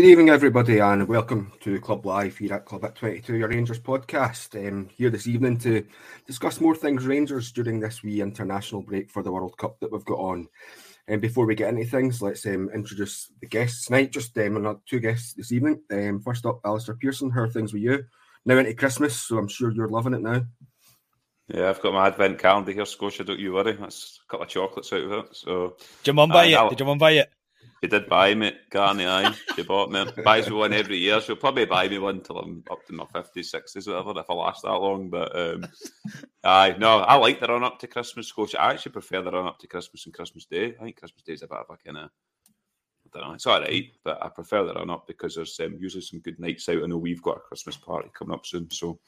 Good evening, everybody, and welcome to Club Live here at Club at 22, your Rangers podcast. Um, here this evening to discuss more things Rangers during this wee international break for the World Cup that we've got on. And um, before we get into things, let's um, introduce the guests tonight. Just um, two guests this evening. Um, first up, Alistair Pearson. How are things with you? Now into Christmas, so I'm sure you're loving it now. Yeah, I've got my advent calendar here, Scotia. Don't you worry. That's a couple of chocolates out of it. So, did your mum buy it? Did your mum buy it? She did buy me, Garney, aye. She bought me. Buys me one every year. She'll probably buy me one till I'm up to my 50s, 60s, whatever, if I last that long. But um, aye, no, I like the run up to Christmas, Coach. I actually prefer the run up to Christmas and Christmas Day. I think Christmas Day is a bit of a kind of, I don't know, it's all right, but I prefer the run up because there's um, usually some good nights out. I know we've got a Christmas party coming up soon. So,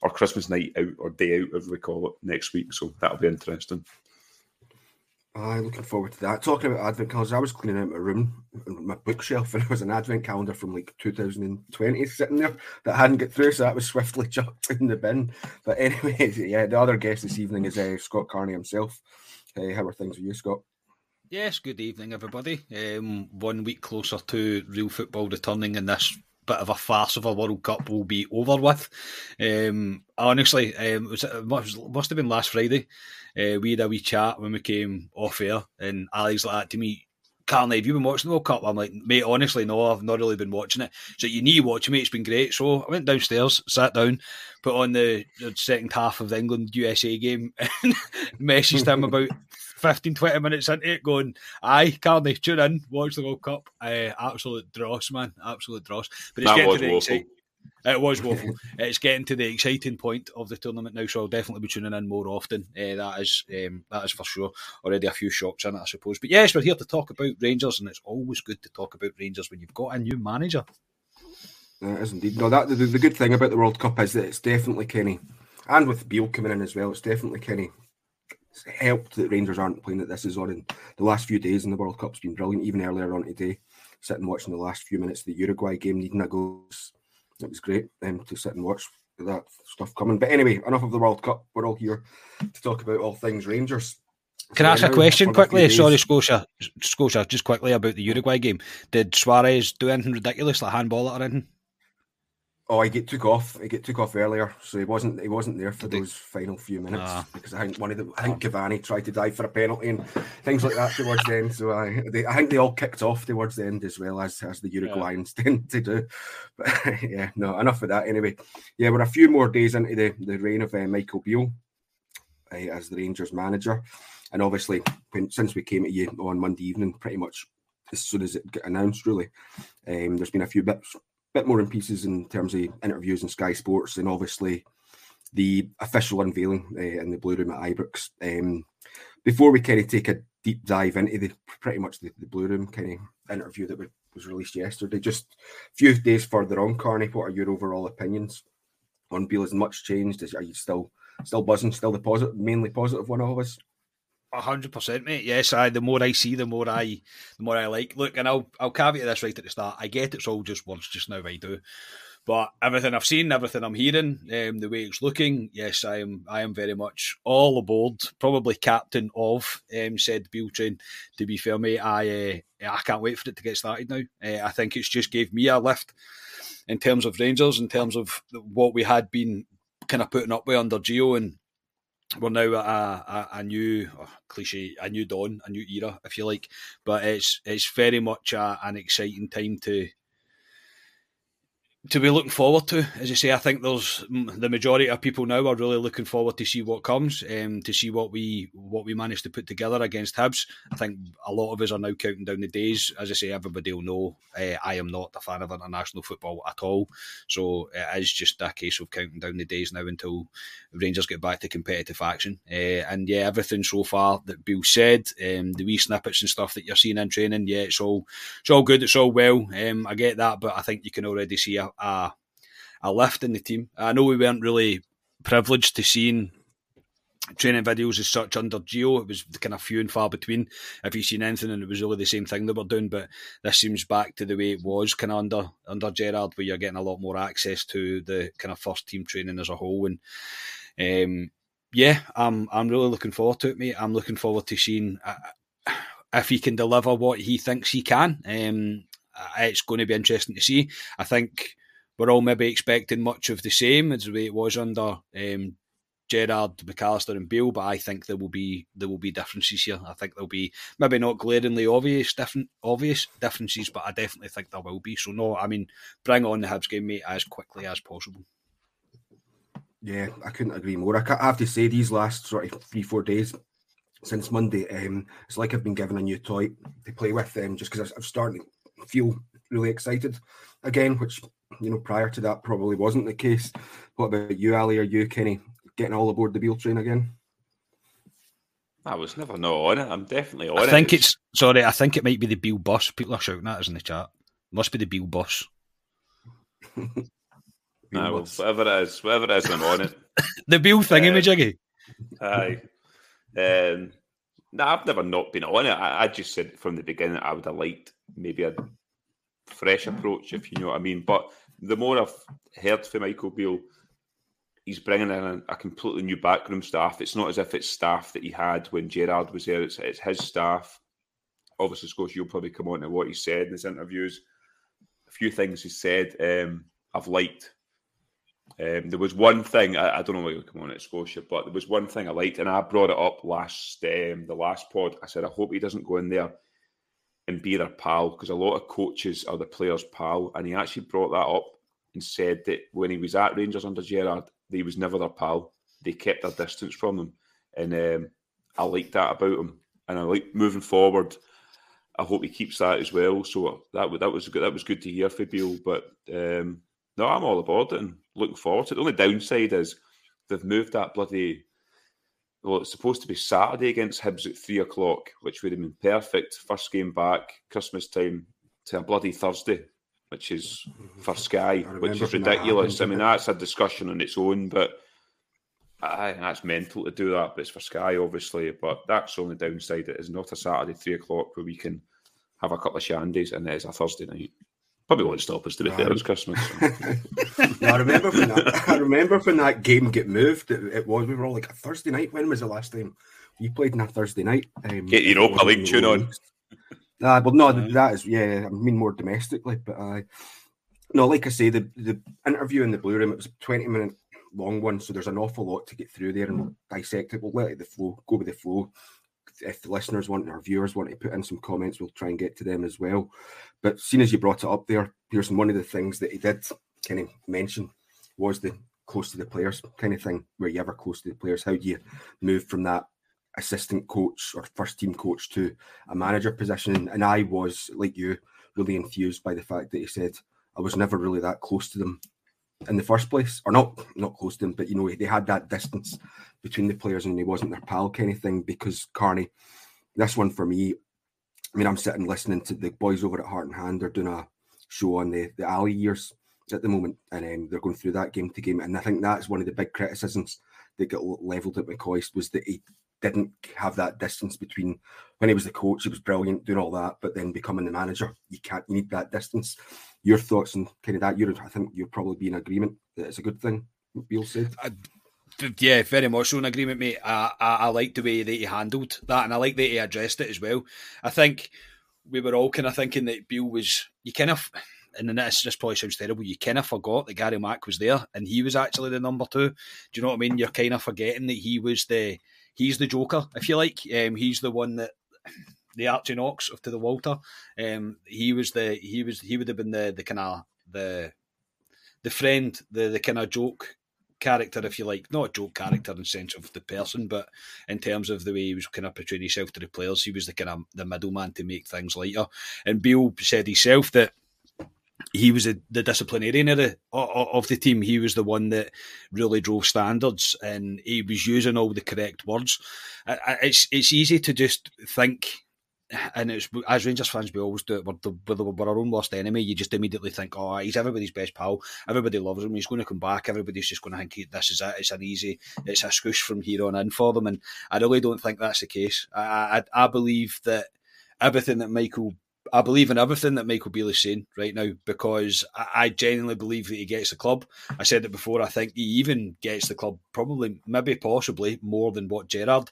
or Christmas night out or day out, as we call it, next week. So that'll be interesting. Aye, looking forward to that. Talking about advent calendars, I was cleaning out my room, my bookshelf, and there was an advent calendar from like 2020 sitting there that I hadn't got through, so that was swiftly chucked in the bin. But anyway, yeah, the other guest this evening is uh, Scott Carney himself. Uh, how are things with you, Scott? Yes, good evening, everybody. Um, one week closer to real football returning, and this bit of a farce of a World Cup will be over with. Um, honestly, um, it, was, it must have been last Friday. Uh, we had a wee chat when we came off air, and Alex like that to me. Carney, have you been watching the World Cup? I'm like, mate, honestly, no, I've not really been watching it. So you need to watch. It's been great. So I went downstairs, sat down, put on the, the second half of the England USA game, and messaged him about 15, 20 minutes into it, going, aye, Carney, tune in, watch the World Cup. Uh, absolute dross, man. Absolute dross. But it's that getting to the exciting. It was woeful. it's getting to the exciting point of the tournament now, so I'll definitely be tuning in more often. Uh, that is um, that is for sure. Already a few shots in it, I suppose. But yes, we're here to talk about Rangers, and it's always good to talk about Rangers when you've got a new manager. It is indeed. No, that the, the good thing about the World Cup is that it's definitely Kenny, and with Beale coming in as well, it's definitely Kenny helped that Rangers aren't playing that this is on in the last few days in the World Cup's been brilliant. Even earlier on today, sitting watching the last few minutes of the Uruguay game, needing a goal. It was great um, to sit and watch that stuff coming. But anyway, enough of the World Cup. We're all here to talk about all things Rangers. Can so I ask a question quickly? Sorry, Scotia. Scotia, just quickly about the Uruguay game. Did Suarez do anything ridiculous, like handball it or anything? Oh, he get took off. He get took off earlier, so he wasn't. He wasn't there for those final few minutes ah. because I think one of the. I think Cavani tried to dive for a penalty and things like that towards the end. So I, they, I think they all kicked off towards the end as well as as the Uruguayans yeah. tend to do. But yeah, no, enough of that. Anyway, yeah, we're a few more days into the the reign of uh, Michael Beale uh, as the Rangers manager, and obviously when, since we came to you on Monday evening, pretty much as soon as it got announced, really, um, there's been a few bits bit more in pieces in terms of interviews and Sky Sports, and obviously the official unveiling uh, in the Blue Room at Ibrox. Um, before we kind of take a deep dive into the pretty much the, the Blue Room kind of interview that was released yesterday, just a few days further on, Carney, what are your overall opinions on Beale? Has much changed? Is, are you still still buzzing? Still the positive, mainly positive one of us? Hundred percent, mate. Yes, I. The more I see, the more I, the more I like. Look, and I'll, I'll caveat this right at the start. I get it's all just words just now. I do, but everything I've seen, everything I'm hearing, um, the way it's looking, yes, I am. I am very much all aboard. Probably captain of um, said train. To be fair, mate, I, uh, I can't wait for it to get started now. Uh, I think it's just gave me a lift in terms of Rangers, in terms of what we had been kind of putting up with under Gio and we're now at a, a, a new oh, cliche, a new dawn, a new era, if you like. But it's it's very much a, an exciting time to to be looking forward to. As you say, I think there's the majority of people now are really looking forward to see what comes, um, to see what we what we managed to put together against Hibs. I think a lot of us are now counting down the days. As I say, everybody will know uh, I am not a fan of international football at all, so it is just a case of counting down the days now until Rangers get back to competitive action. Uh, and yeah, everything so far that Bill said, um, the wee snippets and stuff that you're seeing in training, yeah, it's all it's all good, it's all well. Um, I get that, but I think you can already see a, a, a lift in the team. I know we weren't really privileged to seeing training videos as such under Gio. It was kind of few and far between. If you seen anything, and it was really the same thing they were doing. But this seems back to the way it was kind of under under Gerrard, where you're getting a lot more access to the kind of first team training as a whole. And um, yeah, I'm I'm really looking forward to it, mate. I'm looking forward to seeing uh, if he can deliver what he thinks he can. Um, it's going to be interesting to see. I think we're all maybe expecting much of the same as the way it was under um, Gerrard, McAllister, and Beale, but I think there will be there will be differences here. I think there'll be maybe not glaringly obvious different obvious differences, but I definitely think there will be. So no, I mean, bring on the Hibs game, mate, as quickly as possible. Yeah, I couldn't agree more. I have to say, these last sort of three four days since Monday, um, it's like I've been given a new toy to play with. Um, just because I'm starting to feel really excited again, which you know prior to that probably wasn't the case. What about you, Ali? Are you Kenny? getting all aboard the Beale train again? I was never not on it. I'm definitely on I it. I think it's sorry. I think it might be the Beale bus. People are shouting at us in the chat. Must be the Beale bus. Beale nah, well, whatever it is, whatever it is, I'm on it. the Beale thingy, um, Jiggy. Aye. Um, no, I've never not been on it. I, I, just said from the beginning I would have liked maybe a fresh approach, if you know what I mean. But the more I've heard from Michael Beale, he's bringing in a, a, completely new backroom staff. It's not as if it's staff that he had when Gerrard was there. It's, it's his staff. Obviously, Scotia, you'll probably come on to what he said in his interviews. A few things he said um, I've liked. Um, there was one thing I, I don't know why you come on at Scotia, but there was one thing I liked, and I brought it up last um, the last pod. I said I hope he doesn't go in there and be their pal because a lot of coaches are the players' pal, and he actually brought that up and said that when he was at Rangers under Gerrard, he was never their pal. They kept their distance from them, and um, I like that about him. And I like moving forward. I hope he keeps that as well. So that that was good. That was good to hear Fabio. But um, no, I'm all aboard and looking forward to it. The only downside is they've moved that bloody. Well, it's supposed to be Saturday against Hibs at three o'clock, which would have been perfect. First game back, Christmas time, to a bloody Thursday which is for Sky, which is ridiculous. I mean, that's a discussion on its own, but I think that's mental to do that. But it's for Sky, obviously. But that's the only downside. It is not a Saturday three o'clock where we can have a couple of shandies, and it is a Thursday night. Probably won't stop us to be fair. It's Christmas. So. I remember when that. I remember when that game get moved. It, it, was we were all like a Thursday night. When was the last time we played on a Thursday night? Um, Get your Europa League tune on. Uh, well, no, that is yeah. I mean more domestically, but I uh, no, like I say, the the interview in the blue room it was a twenty minute long one, so there's an awful lot to get through there and we'll dissect it. We'll let it the flow, go with the flow. If the listeners want, our viewers want to put in some comments, we'll try and get to them as well. But seeing as you brought it up there, Pearson, one of the things that he did kind of mention was the close to the players kind of thing, where you ever close to the players. How do you move from that assistant coach or first team coach to a manager position. And I was, like you, really enthused by the fact that he said I was never really that close to them in the first place, or not not close to them, but you know they had that distance between the players and he wasn't their pal kind of thing. Because Carney, this one for me, I mean, I'm sitting listening to the boys over at Heart and Hand. They're doing a show on the the Ally years at the moment, and um, they're going through that game to game. And I think that's one of the big criticisms that got levelled at McCoist was that he didn't have that distance between when he was the coach, he was brilliant doing all that, but then becoming the manager, you can't you need that distance. Your thoughts and kind of that, you're I think you'll probably be in agreement that it's a good thing, Beale said. Uh, yeah, very much so in agreement, mate. I, I, I like the way that he handled that, and I like that he addressed it as well. I think we were all kind of thinking that Beale was you kind of and this just probably sounds terrible. You kind of forgot that Gary Mack was there and he was actually the number two. Do you know what I mean? You're kind of forgetting that he was the he's the Joker, if you like. Um, he's the one that the Archie Knox to the Walter. Um, he was the he was he would have been the the kind of the the friend, the the kind of joke character, if you like, not a joke character in sense of the person, but in terms of the way he was kind of portraying himself to the players, he was the kind of the middleman to make things lighter. And Beale said himself that he was a, the disciplinarian of the, of the team. He was the one that really drove standards, and he was using all the correct words. It's it's easy to just think and it's as Rangers fans, we always do it. We're, the, we're our own worst enemy. You just immediately think, oh, he's everybody's best pal. Everybody loves him. He's going to come back. Everybody's just going to think this is it. It's an easy, it's a swoosh from here on in for them. And I really don't think that's the case. I, I, I believe that everything that Michael I believe in everything that Michael Beale is saying right now because I, genuinely believe that he gets the club. I said it before. I think he even gets the club probably, maybe, possibly more than what Gerrard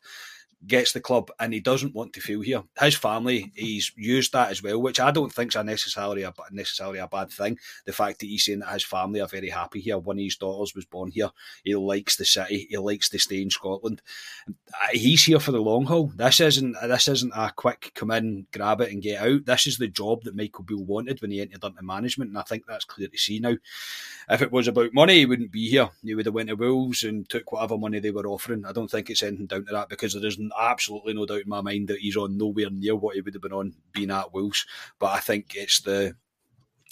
gets the club and he doesn't want to feel here. His family, he's used that as well, which I don't think is necessarily a necessarily a bad thing. The fact that he's saying that his family are very happy here. One of his daughters was born here. He likes the city. He likes to stay in Scotland. Uh, he's here for the long haul. This isn't this isn't a quick come in, grab it and get out. This is the job that Michael Beale wanted when he entered into management, and I think that's clear to see now. If it was about money, he wouldn't be here. He would have went to Wolves and took whatever money they were offering. I don't think it's anything down to that because there isn't absolutely no doubt in my mind that he's on nowhere near what he would have been on being at Wolves. But I think it's the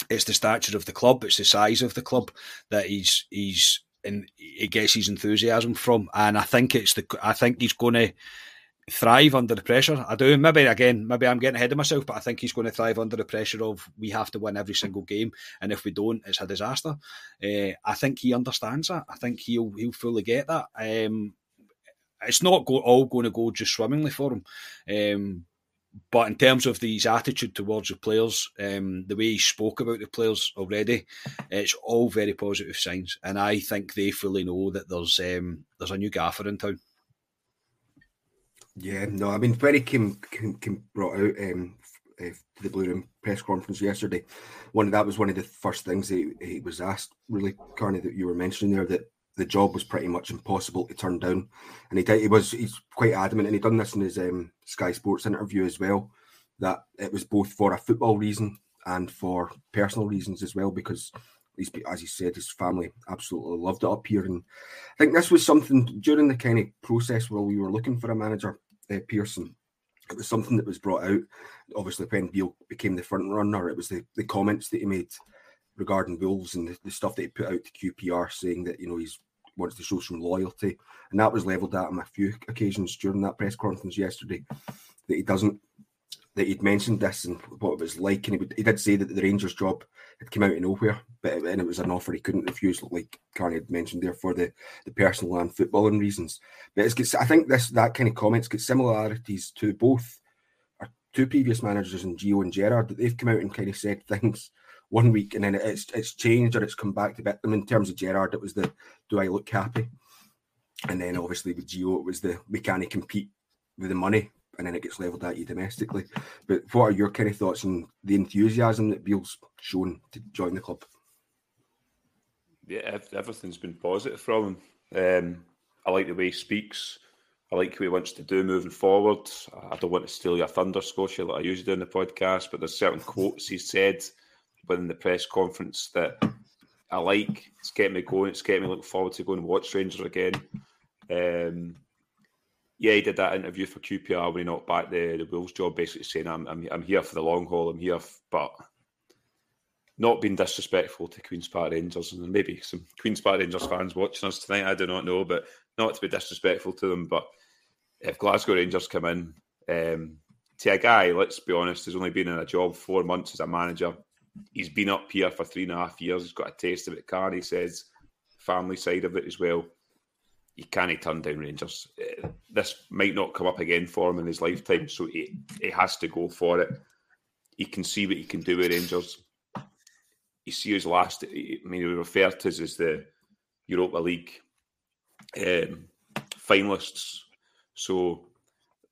it's the stature of the club, it's the size of the club that he's he's and he gets his enthusiasm from. And I think it's the I think he's going to thrive under the pressure. I do. Maybe again, maybe I'm getting ahead of myself, but I think he's going to thrive under the pressure of we have to win every single game, and if we don't, it's a disaster. Uh, I think he understands that. I think he'll he'll fully get that. Um, it's not go, all going to go just swimmingly for him. Um, but in terms of his attitude towards the players, um, the way he spoke about the players already, it's all very positive signs, and I think they fully know that there's um, there's a new gaffer in town. Yeah, no, I mean when came came, came brought out um, uh, to the Blue Room press conference yesterday, one of that was one of the first things he, he was asked. Really, Carney, that you were mentioning there that the job was pretty much impossible to turn down, and he did, he was he's quite adamant, and he done this in his um, Sky Sports interview as well, that it was both for a football reason and for personal reasons as well, because he's as he said, his family absolutely loved it up here, and I think this was something during the kind of process while we were looking for a manager, uh, Pearson. It was something that was brought out. Obviously, when Beale became the front runner, it was the, the comments that he made regarding Wolves and the, stuff that he put out to QPR saying that you know he's wants to show some loyalty, and that was levelled at him a few occasions during that press conference yesterday. That he doesn't, that he'd mentioned this and what it was like, and he, would, he did say that the Rangers job had come out of nowhere, but and it was an offer he couldn't refuse, like Carney had mentioned there for the the personal and footballing reasons. But it's, I think this that kind of comments get similarities to both our two previous managers in Gio and Gerrard that they've come out and kind of said things one week and then it's it's changed or it's come back to bit them. In terms of Gerrard, it was the do I look happy? And then obviously with Gio, it was the we can't compete with the money and then it gets levelled at you domestically. But what are your kind of thoughts on the enthusiasm that Beale's shown to join the club? Yeah, everything's been positive from him. Um, I like the way he speaks. I like what he wants to do moving forward. I don't want to steal your thunder, Scotia, like I usually do in the podcast, but there's certain quotes he said within the press conference that I like. It's getting me going. It's getting me looking forward to going and watch Rangers again. Um, yeah, he did that interview for QPR when he knocked back the, the Wolves job, basically saying, I'm, I'm, I'm here for the long haul. I'm here, f-, but not being disrespectful to Queen's Park Rangers. And maybe some Queen's Park Rangers fans watching us tonight, I do not know, but not to be disrespectful to them. But if Glasgow Rangers come in, um, to a guy, let's be honest, has only been in a job four months as a manager, he's been up here for three and a half years. He's got a taste of it. Carney says family side of it as well. He can't turn down Rangers. Uh, this might not come up again for him in his lifetime, so he, he has to go for it. He can see what he can do with Rangers. You see his last, I mean, he referred to as, as the Europa League um, finalists. So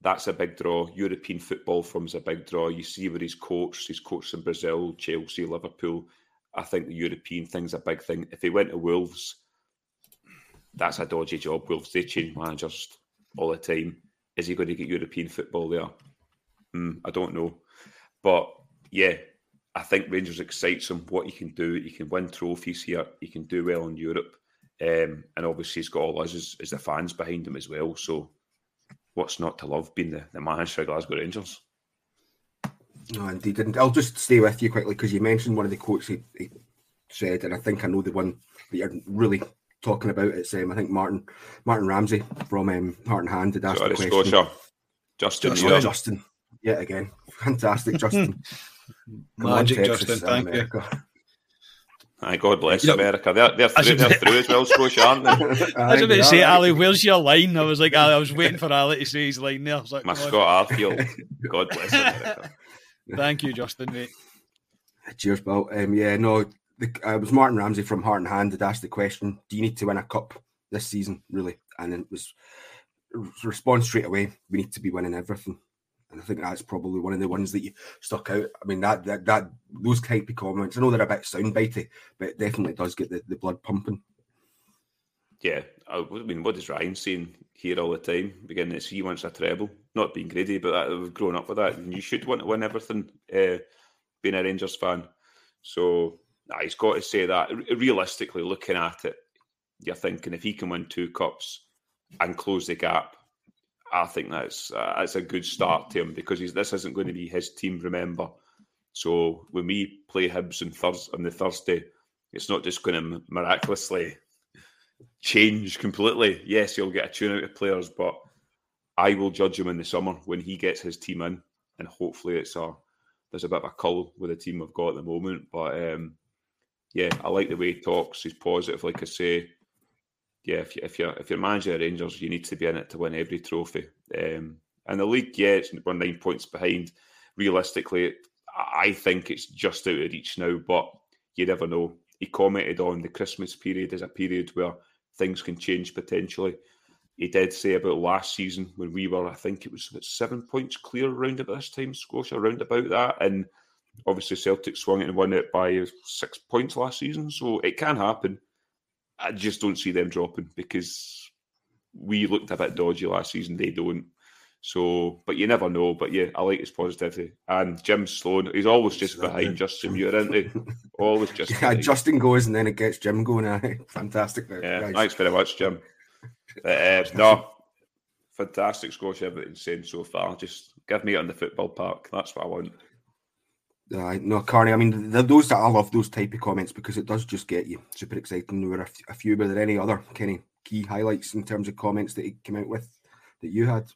that's a big draw. European football from is a big draw. You see where he's coached. He's coached in Brazil, Chelsea, Liverpool. I think the European thing's a big thing. If he went to Wolves, that's a dodgy job. Wolves they change managers all the time. Is he going to get European football there? Mm, I don't know, but yeah, I think Rangers excites him. What he can do, he can win trophies here. He can do well in Europe, um, and obviously he's got all us as, as the fans behind him as well. So what's not to love being the, the manager of Glasgow Rangers? No, indeed. And I'll just stay with you quickly because you mentioned one of the quotes he, he, said, and I think I know the one that you're really talking about. It's um, I think Martin Martin Ramsey from um, Heart and Hand did ask Sorry, the question. Scotia. Justin, Justin, Justin. yet again. Fantastic, Justin. Magic, on, Justin. Thank America. you. Aye, God bless you know, America. They're, they're, through, they're through as well, Scotia, aren't they? I was about to say, Ali, where's your line? I was like, I was waiting for Ali to say his line there. I was like, My Scott Arfield. God bless America. Thank you, Justin, mate. Cheers, Bill. Um, yeah, no, the, uh, it was Martin Ramsey from Heart and Hand that asked the question Do you need to win a cup this season, really? And it was response straight away we need to be winning everything. And I think that's probably one of the ones that you stuck out. I mean, that that, that those type of comments, I know they're a bit soundbitey, but it definitely does get the, the blood pumping. Yeah, I mean, what is Ryan saying here all the time? Beginning see he wants a treble, not being greedy, but that, we've grown up with that. And you should want to win everything, uh, being a Rangers fan. So nah, he's got to say that. Realistically, looking at it, you're thinking if he can win two cups and close the gap, I think that's uh, that's a good start to him because this isn't going to be his team. Remember, so when we play Hibs on, Thurs- on the Thursday, it's not just going to miraculously change completely. Yes, he'll get a tune out of players, but I will judge him in the summer when he gets his team in, and hopefully it's a there's a bit of a cull with the team we've got at the moment. But um, yeah, I like the way he talks. He's positive, like I say yeah, if, you, if you're if you're managing Rangers, you need to be in it to win every trophy. Um, and the league, yeah, we're nine points behind. Realistically, I think it's just out of reach now, but you never know. He commented on the Christmas period as a period where things can change potentially. He did say about last season when we were, I think it was about seven points clear around about this time, Scotia, around about that. And obviously Celtic swung it and won it by six points last season. So it can happen. I just don't see them dropping because we looked a bit dodgy last season. They don't. So, but you never know. But yeah, I like his positivity. And Jim Sloan, he's always just behind Justin Muir, isn't he? always just. yeah, behind. Justin goes and then it gets Jim going. Fantastic. Yeah, guys. thanks very much, Jim. uh, no, fantastic Scottish everything saying so far. Just give me it on the football park. That's what I want. Uh, no, Carney. I mean, those that I love those type of comments because it does just get you super exciting. There were a, a few. Were there any other kind of key highlights in terms of comments that he came out with that you had?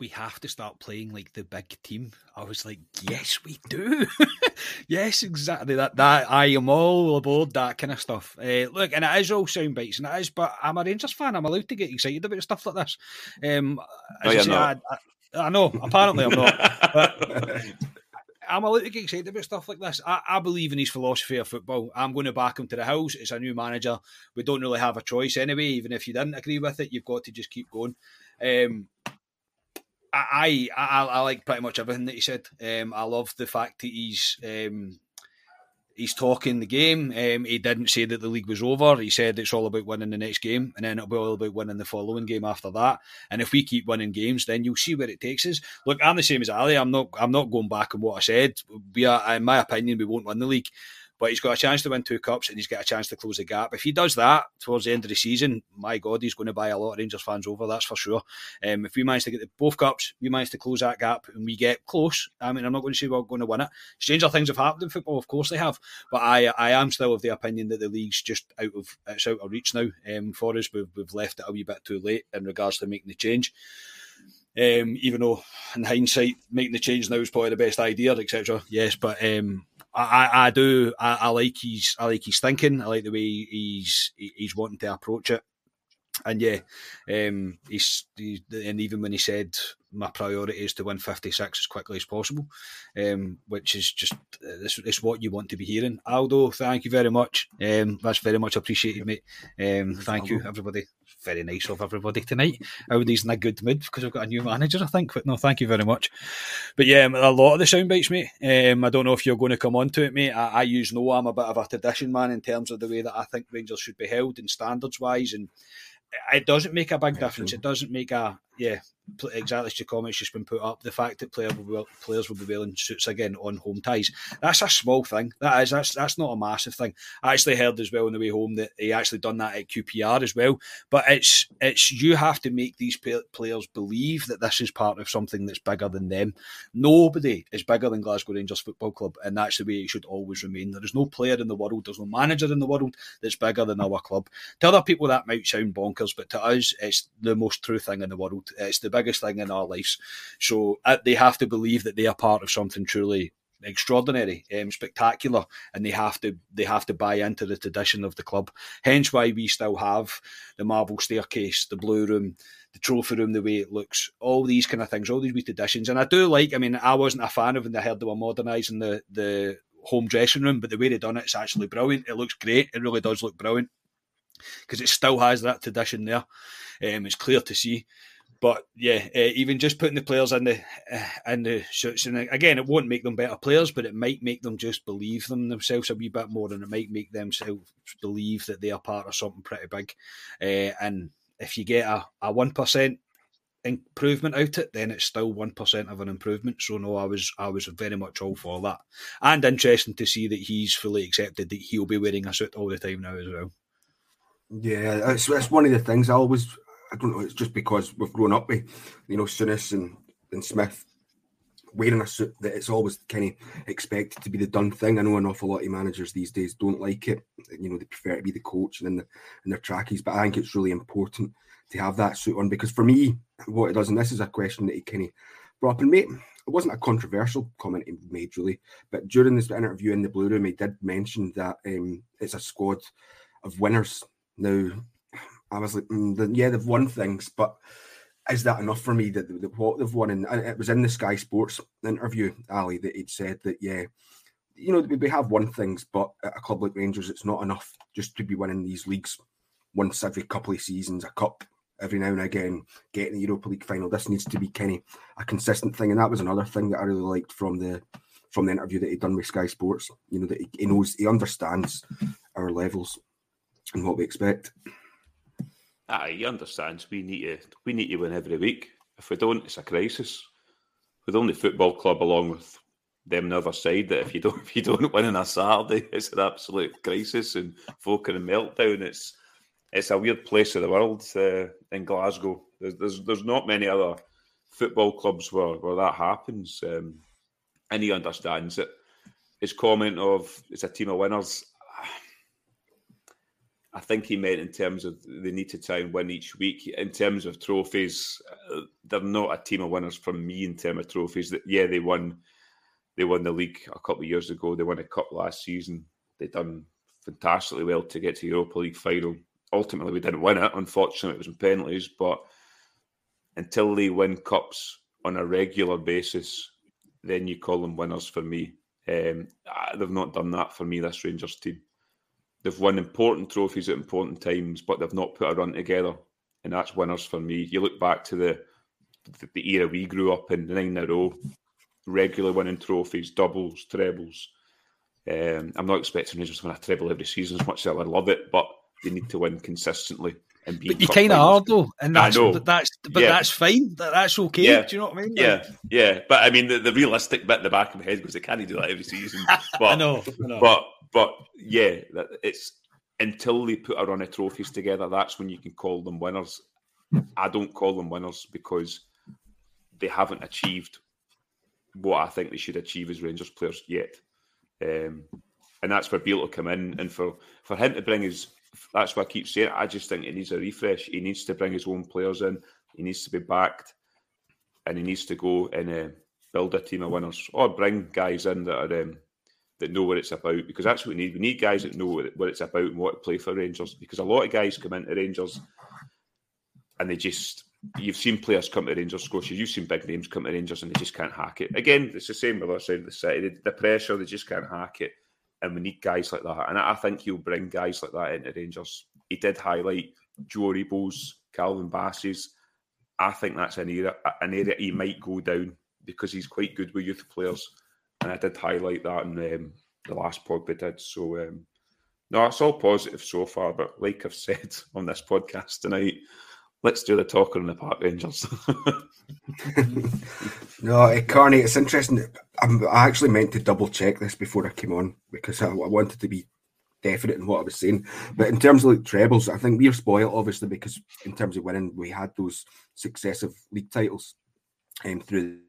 We have to start playing like the big team. I was like, yes, we do. yes, exactly that. That I am all aboard that kind of stuff. Uh, look, and it is all sound bites, and it is. But I'm a Rangers fan. I'm allowed to get excited about stuff like this. Um, no, you're say, not. I, I, I know. Apparently, I'm not. But, I'm a little bit excited about stuff like this. I, I, believe in his philosophy of football. I'm going to back him to the house. It's a new manager. We don't really have a choice anyway. Even if you didn't agree with it, you've got to just keep going. Um, I, I, I like pretty much everything that he said. Um, I love the fact that he's um, he's talking the game. Um, he didn't say that the league was over. He said it's all about winning the next game, and then it'll be all about winning the following game after that. And if we keep winning games, then you'll see where it takes us. Look, I'm the same as Ali. I'm not. I'm not going back on what I said. We are, in my opinion, we won't win the league but he's got a chance to win two cups and he's got a chance to close the gap. If he does that towards the end of the season, my God, he's going to buy a lot of Rangers fans over, that's for sure. Um, if we manage to get the, both cups, we manage to close that gap and we get close, I mean, I'm not going to say we're going to win it. Stranger things have happened in football, of course they have, but I I am still of the opinion that the league's just out of it's out of reach now um, for us. We've, we've left it a wee bit too late in regards to making the change. Um, even though in hindsight making the change now is probably the best idea, etc. Yes, but um, I, I do. I, I, like his. I like his thinking. I like the way he's he's wanting to approach it. And yeah, um, he's, he, and even when he said my priority is to win 56 as quickly as possible, um, which is just it's, it's, what you want to be hearing. Aldo, thank you very much. Um, that's very much appreciated, mate. Um, thank you, everybody very nice of everybody tonight. Everybody's in a good mood because we've got a new manager, I think. But no, thank you very much. But yeah, a lot of the sound bites, mate. Um, I don't know if you're going to come on to it, mate. I, I use no, I'm a bit of a tradition man in terms of the way that I think Rangers should be held and standards wise. And it doesn't make a big difference. It doesn't make a yeah exactly your comments just been put up. The fact that player will be, players will be wearing suits again on home ties. That's a small thing. That is that's that's not a massive thing. I actually heard as well on the way home that he actually done that at QPR as well. But it's it's you have to make these players believe that this is part of something that's bigger than them. Nobody is bigger than Glasgow Rangers Football Club, and that's the way it should always remain. There is no player in the world, there's no manager in the world that's bigger than our club. To other people that might sound bonkers, but to us, it's the most true thing in the world world. It's the biggest thing in our lives. So uh, they have to believe that they are part of something truly extraordinary, um, spectacular, and they have to they have to buy into the tradition of the club. Hence why we still have the marble staircase, the blue room, the trophy room, the way it looks, all these kind of things, all these wee traditions. And I do like. I mean, I wasn't a fan of when they heard they were modernising the the home dressing room, but the way they done it, it's actually brilliant. It looks great. It really does look brilliant because it still has that tradition there. Um, it's clear to see. But yeah, uh, even just putting the players in the uh, in the shirts, and again, it won't make them better players, but it might make them just believe them themselves a wee bit more, and it might make themselves believe that they are part of something pretty big. Uh, and if you get a a one percent improvement out of it, then it's still one percent of an improvement. So no, I was I was very much all for that, and interesting to see that he's fully accepted that he'll be wearing a suit all the time now as well. Yeah, it's, it's one of the things I always I don't know. It's just because we've grown up with, you know, Souness and, and Smith wearing a suit that it's always kind of expected to be the done thing. I know an awful lot of managers these days don't like it. You know, they prefer to be the coach and in, the, in their trackies. But I think it's really important to have that suit on because for me, what it does, and this is a question that he kind of brought up, and mate, it wasn't a controversial comment he made really, but during this interview in the Blue Room, he did mention that um, it's a squad of winners. Now, I was like, mm, the, yeah, they've won things, but is that enough for me that, that what they've won? And it was in the Sky Sports interview, Ali, that he'd said that, yeah, you know, we have won things, but at a club like Rangers, it's not enough just to be winning these leagues once every couple of seasons, a cup every now and again, getting the Europa League final. This needs to be Kenny a consistent thing, and that was another thing that I really liked from the from the interview that he'd done with Sky Sports. You know that he, he knows he understands our levels and what we expect. Ah, he understands. We need to we need to win every week. If we don't, it's a crisis. We're the only football club, along with them the other side, that if you don't if you don't win on a Saturday, it's an absolute crisis and folk in a meltdown. It's it's a weird place of the world uh, in Glasgow. There's, there's there's not many other football clubs where, where that happens, um, and he understands it. His comment of it's a team of winners. I think he meant in terms of they need to try and win each week. In terms of trophies, uh, they're not a team of winners from me in terms of trophies. That yeah, they won, they won the league a couple of years ago. They won a cup last season. They've done fantastically well to get to Europa League final. Ultimately, we didn't win it. Unfortunately, it was in penalties. But until they win cups on a regular basis, then you call them winners for me. Um, they've not done that for me. This Rangers team. They've won important trophies at important times, but they've not put a run together, and that's winners for me. You look back to the the, the era we grew up in, nine in a row, regularly winning trophies, doubles, trebles. Um, I'm not expecting Rangers to win a treble every season as much as I would love it, but they need to win consistently. And be but you kind of are though, and that's, I know. But that's but yeah. that's fine. That, that's okay. Yeah. Do you know what I mean? Yeah, yeah. But I mean, the, the realistic bit in the back of my head was they can't do that every season. But, I know, I know. But but yeah, it's until they put a run of trophies together, that's when you can call them winners. I don't call them winners because they haven't achieved what I think they should achieve as Rangers players yet. Um, and that's where Beale will come in. And for, for him to bring his, that's what I keep saying. I just think he needs a refresh. He needs to bring his own players in. He needs to be backed, and he needs to go and uh, build a team of winners, or bring guys in that are um, that know what it's about because that's what we need. We need guys that know what it's about and what to play for Rangers because a lot of guys come into Rangers and they just you've seen players come to Rangers, Scotia. You've seen big names come to Rangers and they just can't hack it. Again, it's the same with our side of the city. The pressure, they just can't hack it. And we need guys like that. And I think he'll bring guys like that into Rangers. He did highlight Joe Aribo's, Calvin Bassey's. I think that's an area an area he might go down because he's quite good with youth players and I did highlight that in um, the last pod we did. So um, no, it's all positive so far. But like I've said on this podcast tonight, let's do the talking on the Park Rangers. no, Carney, it's interesting. I'm, i actually meant to double check this before I came on because I, I, wanted to be definite in what I was saying. But in terms of like trebles, I think we're spoiled obviously because in terms of winning, we had those successive league titles um, through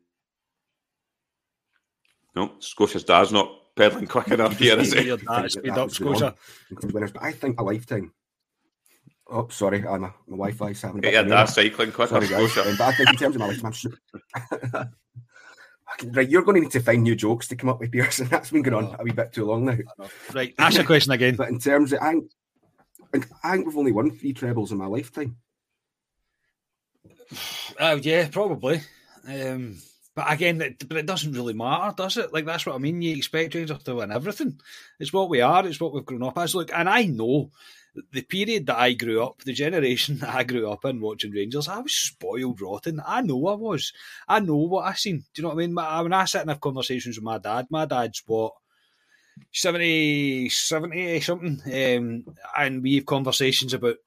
no, Scotia's dad's not peddling quick enough here, is he? Speed up, Scotia. But I think a lifetime. Oh, sorry, I'm a, my Wi-Fi's having a bit your of dad cycling quicker. Sorry, guys. Um, but I think in terms of my lifetime, right, you're going to need to find new jokes to come up with, Pearson. That's been going on a wee bit too long now. Right, ask a question again. But in terms of, I think, I think we've only won three trebles in my lifetime. Uh, yeah, probably. Um, but again, it, but it doesn't really matter, does it? Like that's what I mean. You expect Rangers to win everything. It's what we are. It's what we've grown up as. Look, and I know the period that I grew up, the generation that I grew up in watching Rangers, I was spoiled rotten. I know I was. I know what I seen. Do you know what I mean? When I sit and have conversations with my dad, my dad's what 70, 70 something, um, and we have conversations about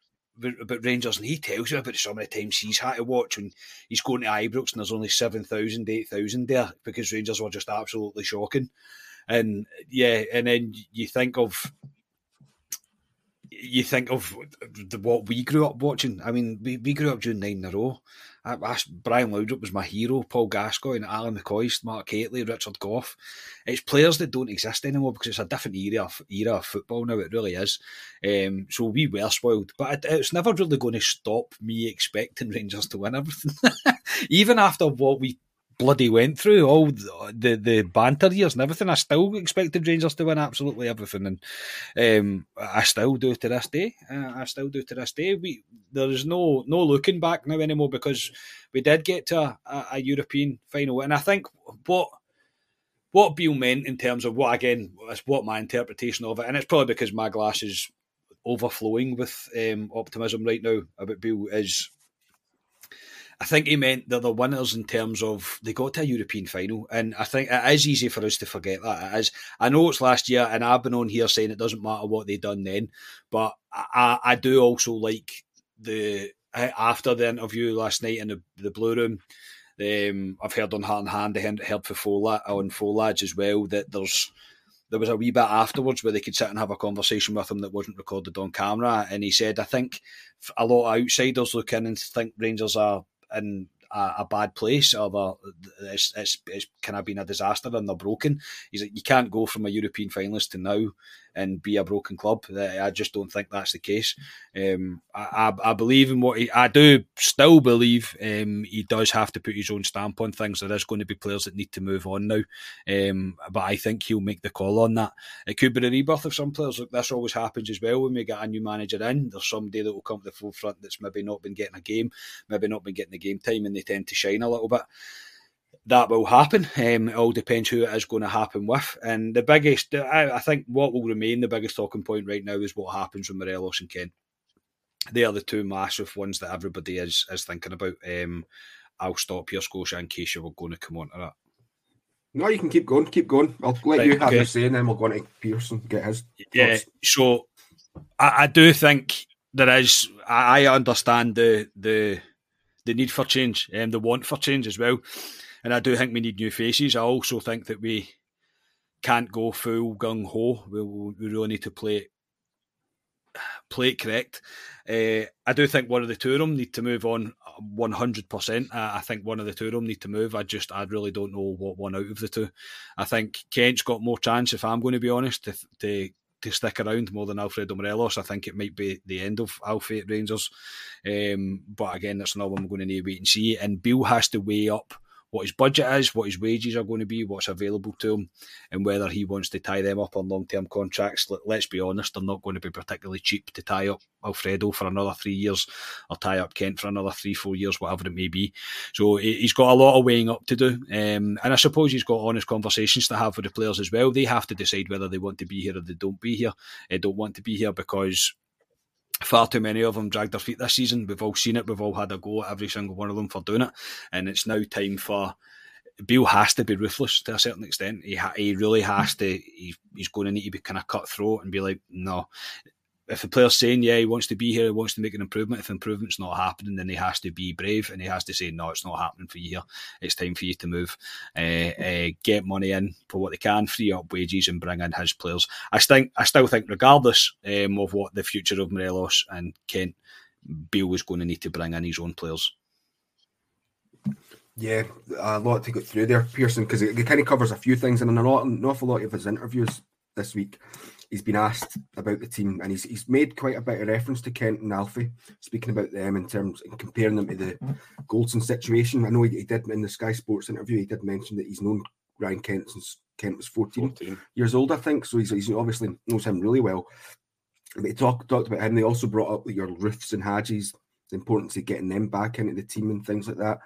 about Rangers, and he tells you about some of the times he's had to watch when he's going to Ibrox and there's only 7,000, 8,000 there because Rangers were just absolutely shocking. And yeah, and then you think of you think of the, what we grew up watching. I mean, we, we grew up doing nine in a row. I, I, Brian Laudrup was my hero, Paul Gascoigne, Alan McCoist, Mark Hateley, Richard Gough. It's players that don't exist anymore because it's a different era of, era of football now, it really is. Um, so we were spoiled, but it, it's never really going to stop me expecting Rangers to win everything. Even after what we bloody went through all the, the, banter years and everything. I still expected Rangers to win absolutely everything, and um, I still do to this day. Uh, I still do to this day. We there is no no looking back now anymore because we did get to a, a, European final, and I think what what Beale meant in terms of what again is what my interpretation of it, and it's probably because my glass is overflowing with um, optimism right now about Beale is I think he meant that they're the winners in terms of they got to a European final, and I think it is easy for us to forget that. It is. I know it's last year, and I've been on here saying it doesn't matter what they done then, but I, I do also like the after the interview last night in the, the Blue Room. Um, I've heard on Heart and Hand, I heard for Fola, on Folads as well that there's there was a wee bit afterwards where they could sit and have a conversation with him that wasn't recorded on camera, and he said, "I think a lot of outsiders look in and think Rangers are in a, a bad place or the, it's, it's, it's kind of been a disaster and they're broken. He's like, you can't go from a European finalist to now and be a broken club. I just don't think that's the case. Um, I, I, believe in what he, I do still believe um, he does have to put his own stamp on things. There is going to be players that need to move on now, um, but I think he'll make the call on that. It could be the rebirth of some players. Look, this always happens as well when we get a new manager in. There's somebody that will come to the forefront that's maybe not been getting a game, maybe not been getting the game time, and they tend to shine a little bit that will happen. Um, it all depends who it is going to happen with. And the biggest, I, I, think, what will remain the biggest talking point right now is what happens with Morelos and Kent. They are the two massive ones that everybody is is thinking about. Um, I'll stop here, Scotia, in case you were going to come on to that. No, you can keep going, keep going. I'll let right, you have okay. your say, and then we'll go on to Pearson get his. Yeah. So I, I do think there is. I, I understand the the the need for change and the want for change as well and I do think we need new faces. I also think that we can't go full gung ho. We, we really need to play play it correct. Uh, I do think one of the two of them need to move on 100%. I, I think one of the two of them need to move. I just, I really don't know what one out of the two. I think Kent's got more chance, if I'm going to be honest, to, to to stick around more than Alfredo Morelos. I think it might be the end of Alfie at Rangers. Um, but again, that's another one we're going to need to wait and see. And Bill has to weigh up what his budget is, what his wages are going to be, what's available to him, and whether he wants to tie them up on long term contracts. Let's be honest, they're not going to be particularly cheap to tie up Alfredo for another three years or tie up Kent for another three, four years, whatever it may be. So he's got a lot of weighing up to do. Um, and I suppose he's got honest conversations to have with the players as well. They have to decide whether they want to be here or they don't be here. They don't want to be here because far too many of them dragged their feet this season. We've all seen it. We've all had a go at every single one of them for doing it, and it's now time for. Bill has to be ruthless to a certain extent. He ha- he really has to. He, he's going to need to be kind of cutthroat and be like, no, if the player's saying, yeah, he wants to be here, he wants to make an improvement, if improvement's not happening, then he has to be brave and he has to say, no, it's not happening for you here. It's time for you to move, uh, uh, get money in for what they can, free up wages and bring in his players. I think, I still think, regardless um, of what the future of Morelos and Kent, Beale was going to need to bring in his own players. Yeah, a lot to go through there, Pearson, because it, it kind of covers a few things and an, an awful lot of his interviews this week he's been asked about the team and he's he's made quite a bit of reference to Kent and Alfie, speaking about them in terms and comparing them to the Goldson situation. I know he, he, did in the Sky Sports interview, he did mention that he's known Ryan Kent since Kent was 14, 14. years old, I think. So he's, he's obviously knows him really well. But he talked talked about him. They also brought up your Roofes and Hagis, the importance of getting them back into the team and things like that.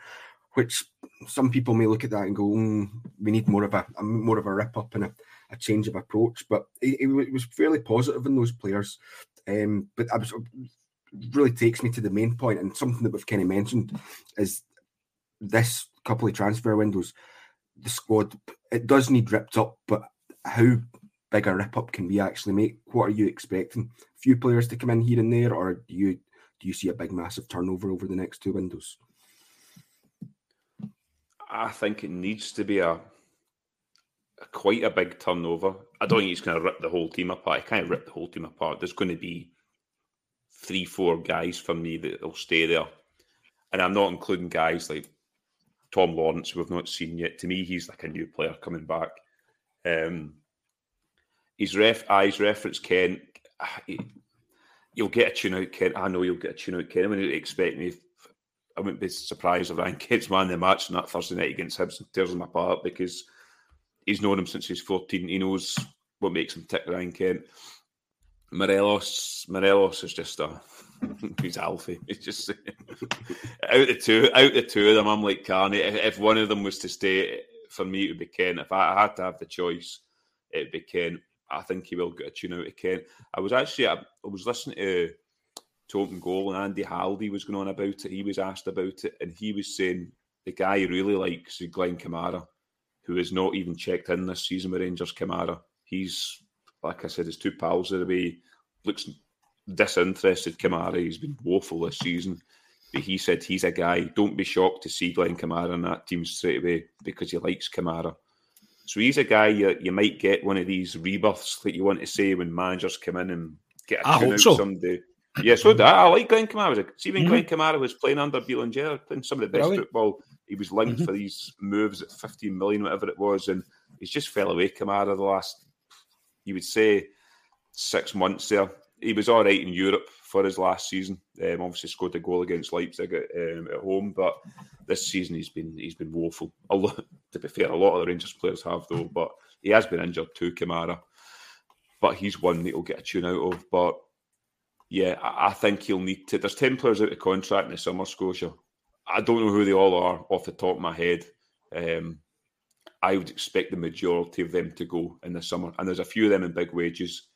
Which some people may look at that and go, mm, "We need more of a, a more of a rip up and a, a change of approach." But it, was fairly positive in those players. Um, but I was really takes me to the main point and something that we've kind of mentioned is this couple of transfer windows. The squad it does need ripped up, but how big a rip up can we actually make? What are you expecting? A few players to come in here and there, or do you do you see a big massive turnover over the next two windows? I think it needs to be a, a quite a big turnover. I don't think he's going to rip the whole team apart. He can't rip the whole team apart. There's going to be three, four guys for me that will stay there, and I'm not including guys like Tom Lawrence, who we've not seen yet. To me, he's like a new player coming back. Um, his ref, eyes reference Kent. He, you'll get a tune out Kent. I know you'll get a tune out Kent. I mean, expect me. I wouldn't be surprised if Ryan Kent's man the match on that Thursday night against Hibs tears him apart because he's known him since he's 14. He knows what makes him tick, Ryan Kent. Morelos, Morelos is just a he's Alfie. He's just out the two, out the two of them. I'm like Carney. If, if, one of them was to stay, for me it would be Ken. If I, I had to have the choice, it'd be Ken. I think he will get a tune out of Ken. I was actually I, I was listening to Open Goal and Andy Halliday was going on about it. He was asked about it, and he was saying the guy he really likes is Glenn Kamara, who has not even checked in this season with Rangers. Kamara, he's like I said, his two pals are away. Looks disinterested. Kamara, he's been woeful this season. But he said he's a guy. Don't be shocked to see Glenn Kamara in that team straight away because he likes Kamara. So he's a guy you, you might get one of these rebirths that you want to say when managers come in and get a I out so. someday. Yeah, so that, I like Glenn Kamara. See, when mm-hmm. Glenn Kamara was playing under Belanger, playing some of the best Brilliant. football, he was linked mm-hmm. for these moves at 15 million, whatever it was, and he's just fell away, Kamara, the last, you would say, six months there. He was all right in Europe for his last season. Um, obviously scored a goal against Leipzig at, um, at home, but this season he's been he's been woeful. A lot, to be fair, a lot of the Rangers players have though, but he has been injured too, Kamara. But he's one that he'll get a tune out of. But yeah, I, I think he'll need to. There's ten players out of contract in the summer, Scotia. I don't know who they all are off the top of my head. Um, I would expect the majority of them to go in the summer, and there's a few of them in big wages,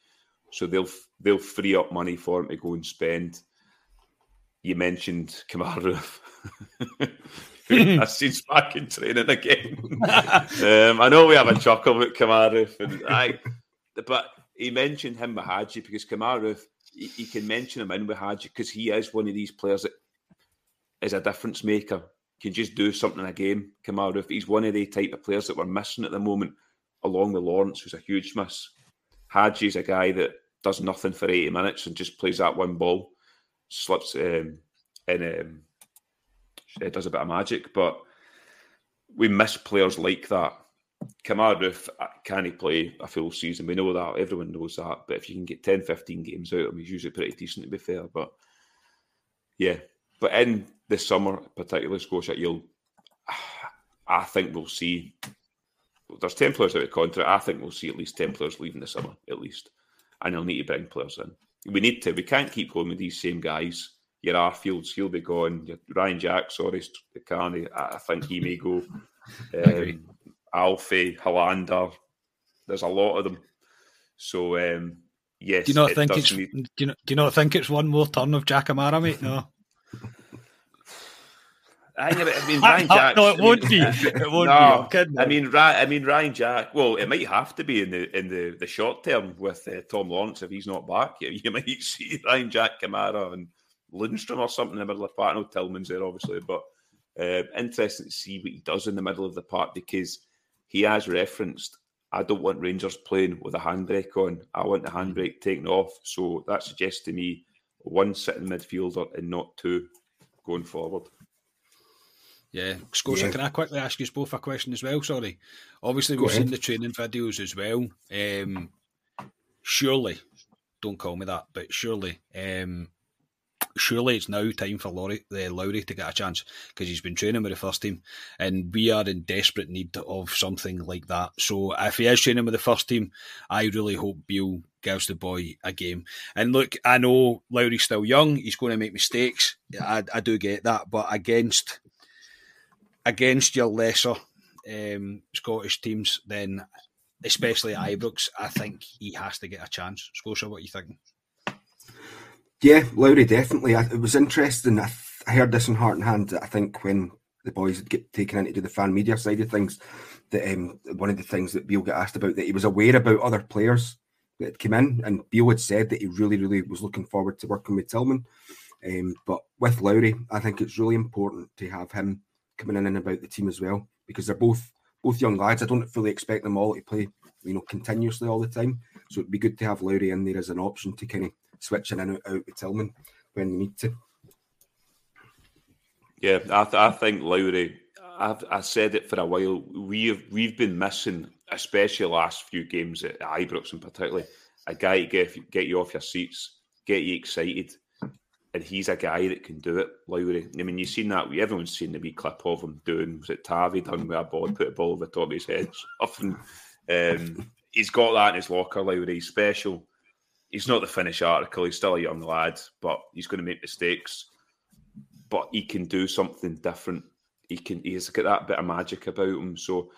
so they'll they'll free up money for them to go and spend. You mentioned Kamara. I seen back in training again. um, I know we have a chuckle with Kamara, and I, but he mentioned him with Hagi because Kamara, he, he, can mention him in with Hagi because he is one of these players that is a difference maker. Can just do something in a game. Kamara, he's one of the type of players that we're missing at the moment, along with Lawrence, who's a huge miss. Hagi's a guy that does nothing for 80 minutes and just plays that one ball, slips um, and um, it does a bit of magic. But we miss players like that. Kamara uh, can he play a full season? We know that. Everyone knows that. But if you can get 10, 15 games out of him, he's usually pretty decent, to be fair. But yeah. But in the summer, particularly Scotia, you'll, I think we'll see. There's 10 players out of contract. I think we'll see at least 10 players leaving the summer, at least. And you'll need to bring players in. We need to. We can't keep going with these same guys your Arfields, he'll be gone. Your Ryan Jack, sorry, Carney, I think he may go. Um, Alfie, Helander, there's a lot of them. So um, yes, do you not think it's need... do, you not, do you not think it's one more turn of Jack Amara, mate? No. I, mean, Ryan Jack. no, it won't be. It won't no, be. i mean, Ryan, I mean, Ryan Jack. Well, it might have to be in the in the, the short term with uh, Tom Lawrence if he's not back. You, you might see Ryan Jack Kamara and Lundstram or something in the middle of the park. I know Tillman's there, obviously, but uh, interesting to see what he does in the middle of the park because he has referenced, I don't want Rangers playing with a handbrake on. I want the handbrake taken off. So that suggests to me one sitting midfielder and not two going forward. Yeah, Scotia, yeah. can I quickly ask you both a question as well? Sorry. Obviously, Go we've ahead. seen the training videos as well. Um, surely, don't call me that, but surely, um, surely it's now time for Lowry, uh, Lowry to get a chance because he's been training with the first team, and we are in desperate need of something like that. So if he is training with the first team, I really hope Beale gives the boy a game. And look, I know Lowry's still young; he's going to make mistakes. I, I do get that, but against against your lesser um, Scottish teams, then especially Ibrox, I think he has to get a chance. Scotia, what are you thinking? Yeah, Lowry definitely. it was interesting. I, I, heard this in Heart and Hand. I think when the boys get taken into the fan media side of things, that um, one of the things that Beale got asked about that he was aware about other players that come in, and Beale had said that he really, really was looking forward to working with Tillman. Um, but with Lowry, I think it's really important to have him coming in and about the team as well because they're both both young lads. I don't fully expect them all to play, you know, continuously all the time. So it'd be good to have Lowry in there as an option to kind of switching in and out, with Tillman when you need to. Yeah, I, th- I think Lowry. I've I said it for a while. We've we've been missing, especially last few games at Ibrox in particular, a guy to get get you off your seats, get you excited, and he's a guy that can do it. Lowry. I mean, you've seen that. Everyone's seen the wee clip of him doing. Was it Tavi done with a ball, put a ball over top of his head, often. Um, he's got that in his locker. Lowry. He's special he's not the finished article. He's still a young lad, but he's going to make mistakes. But he can do something different. He can. He's got that bit of magic about him. So,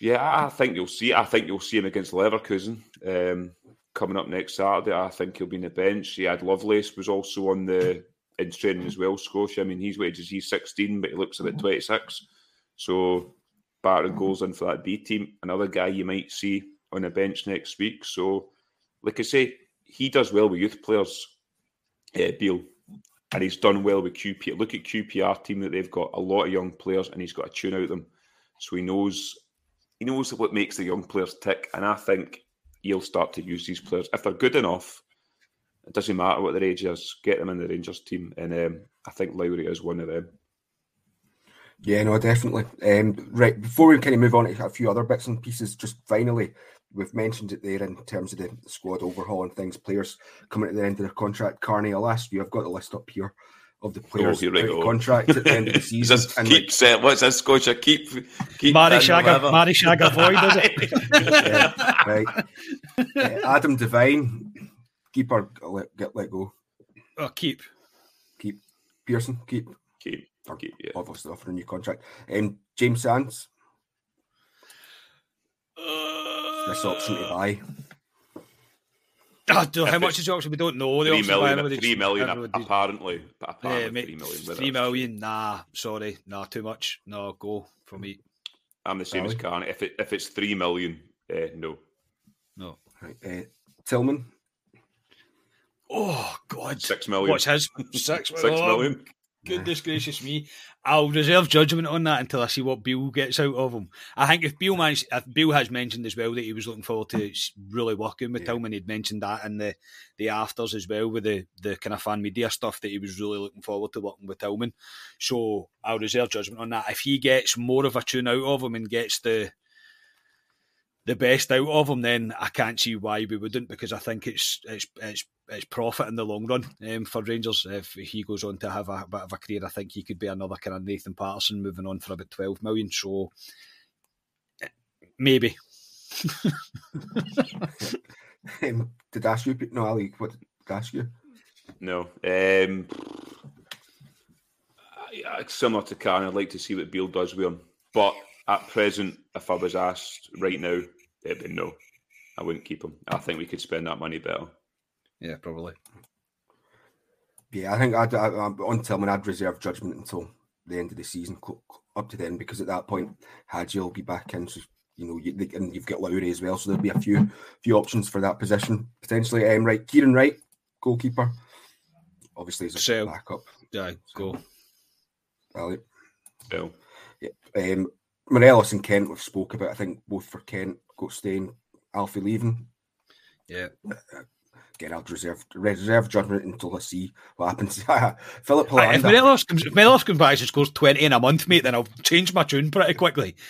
yeah, I think you'll see. I think you'll see him against Leverkusen um, coming up next Saturday. I think he'll be in the bench. He had Lovelace was also on the in training as well. Scotia. I mean, he's wages. He's sixteen, but he looks about twenty six. So, Barton goes in for that B team. Another guy you might see on the bench next week. So like I say, he does well with youth players, uh, Beale, and he's done well with QP. Look at QPR team that they've got a lot of young players, and he's got a tune out them, so he knows he knows what makes the young players tick. And I think he'll start to use these players if they're good enough. It doesn't matter what their age is, get them in the Rangers team, and um, I think Lowry is one of them. Yeah, no, definitely. Um, right, before we kind of move on to a few other bits and pieces, just finally, we've mentioned it there in terms of the squad overhaul and things, players coming at the end of their contract. Carney, I'll ask you, I've got the list up here of the players oh, out contract at the end of the season. and keep like, set, what's this, Scotia? Keep, keep Mary Shagger, Mary Shagger Void, does it? yeah, right. Uh, Adam Devine, keeper, let, get let go. Oh, keep. Keep. Pearson, keep. Keep. keep yeah. Obviously offering a new contract. Um, James Sands. Uh, this option to buy. I don't know how much is the option. We don't know. The three million, three million apparently. But apparently yeah, mate, three million. Three million. Nah, sorry, nah, too much. No, go for me. I'm the same really? as Carney. If it if it's three million, uh, no, no. Right. Uh, Tillman. Oh God! Six million. What's his six? Six oh, million. Goodness gracious me! I'll reserve judgment on that until I see what Bill gets out of him. I think if Bill managed, if Beale has mentioned as well that he was looking forward to really working with yeah. Tillman, he'd mentioned that in the the afters as well with the the kind of fan media stuff that he was really looking forward to working with Tillman. So I'll reserve judgment on that. If he gets more of a tune out of him and gets the the best out of him, then I can't see why we wouldn't because I think it's it's it's it's profit in the long run um, for Rangers. If he goes on to have a, a, bit of a career, I think he could be another kind of Nathan Patterson moving on for about twelve million. So maybe. um, did I ask you? No, Ally. What did I ask you? No. Um, similar to Karen, I'd like to see what Beale does with him, but at present, if I was asked right now, it'd be no. I wouldn't keep him. I think we could spend that money better. Yeah, probably. Yeah, I think I'd, I, on Tillman, I'd reserve judgment until the end of the season, up to then, because at that point, Hagi will be back in. So, you know, you, and you've got Lowry as well, so there'll be a few few options for that position potentially. Um, right, Kieran Wright, goalkeeper, obviously as a so, backup. Yeah, go. Well, Bill. Yeah, um, Morelos and Kent we've spoke about. I think both for Kent, got staying, Alfie leaving. Yeah. Again, I'll reserve reserve judgment until I see what happens. Philip If Morelos comes, if Morelos comes back and scores twenty in a month, mate, then I'll change my tune pretty quickly.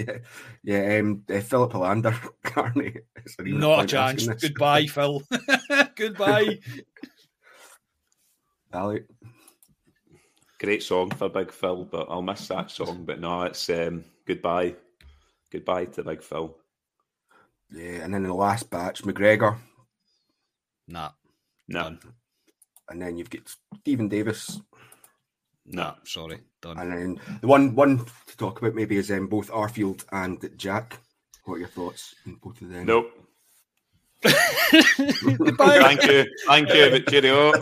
Yeah, yeah. Um, uh, Filip Helander, Carney. Not a chance. Goodbye, Phil. Goodbye. Ally. Great song for Big Phil, but I'll miss that song. But no, it's um, goodbye, goodbye to Big Phil. Yeah, and then the last batch, McGregor. Nah, no. Done. And then you've got Stephen Davis. Nah, sorry, done. And then the one one to talk about maybe is um, both Arfield and Jack. What are your thoughts on both of them? Nope. Thank you, thank you, but cheerio.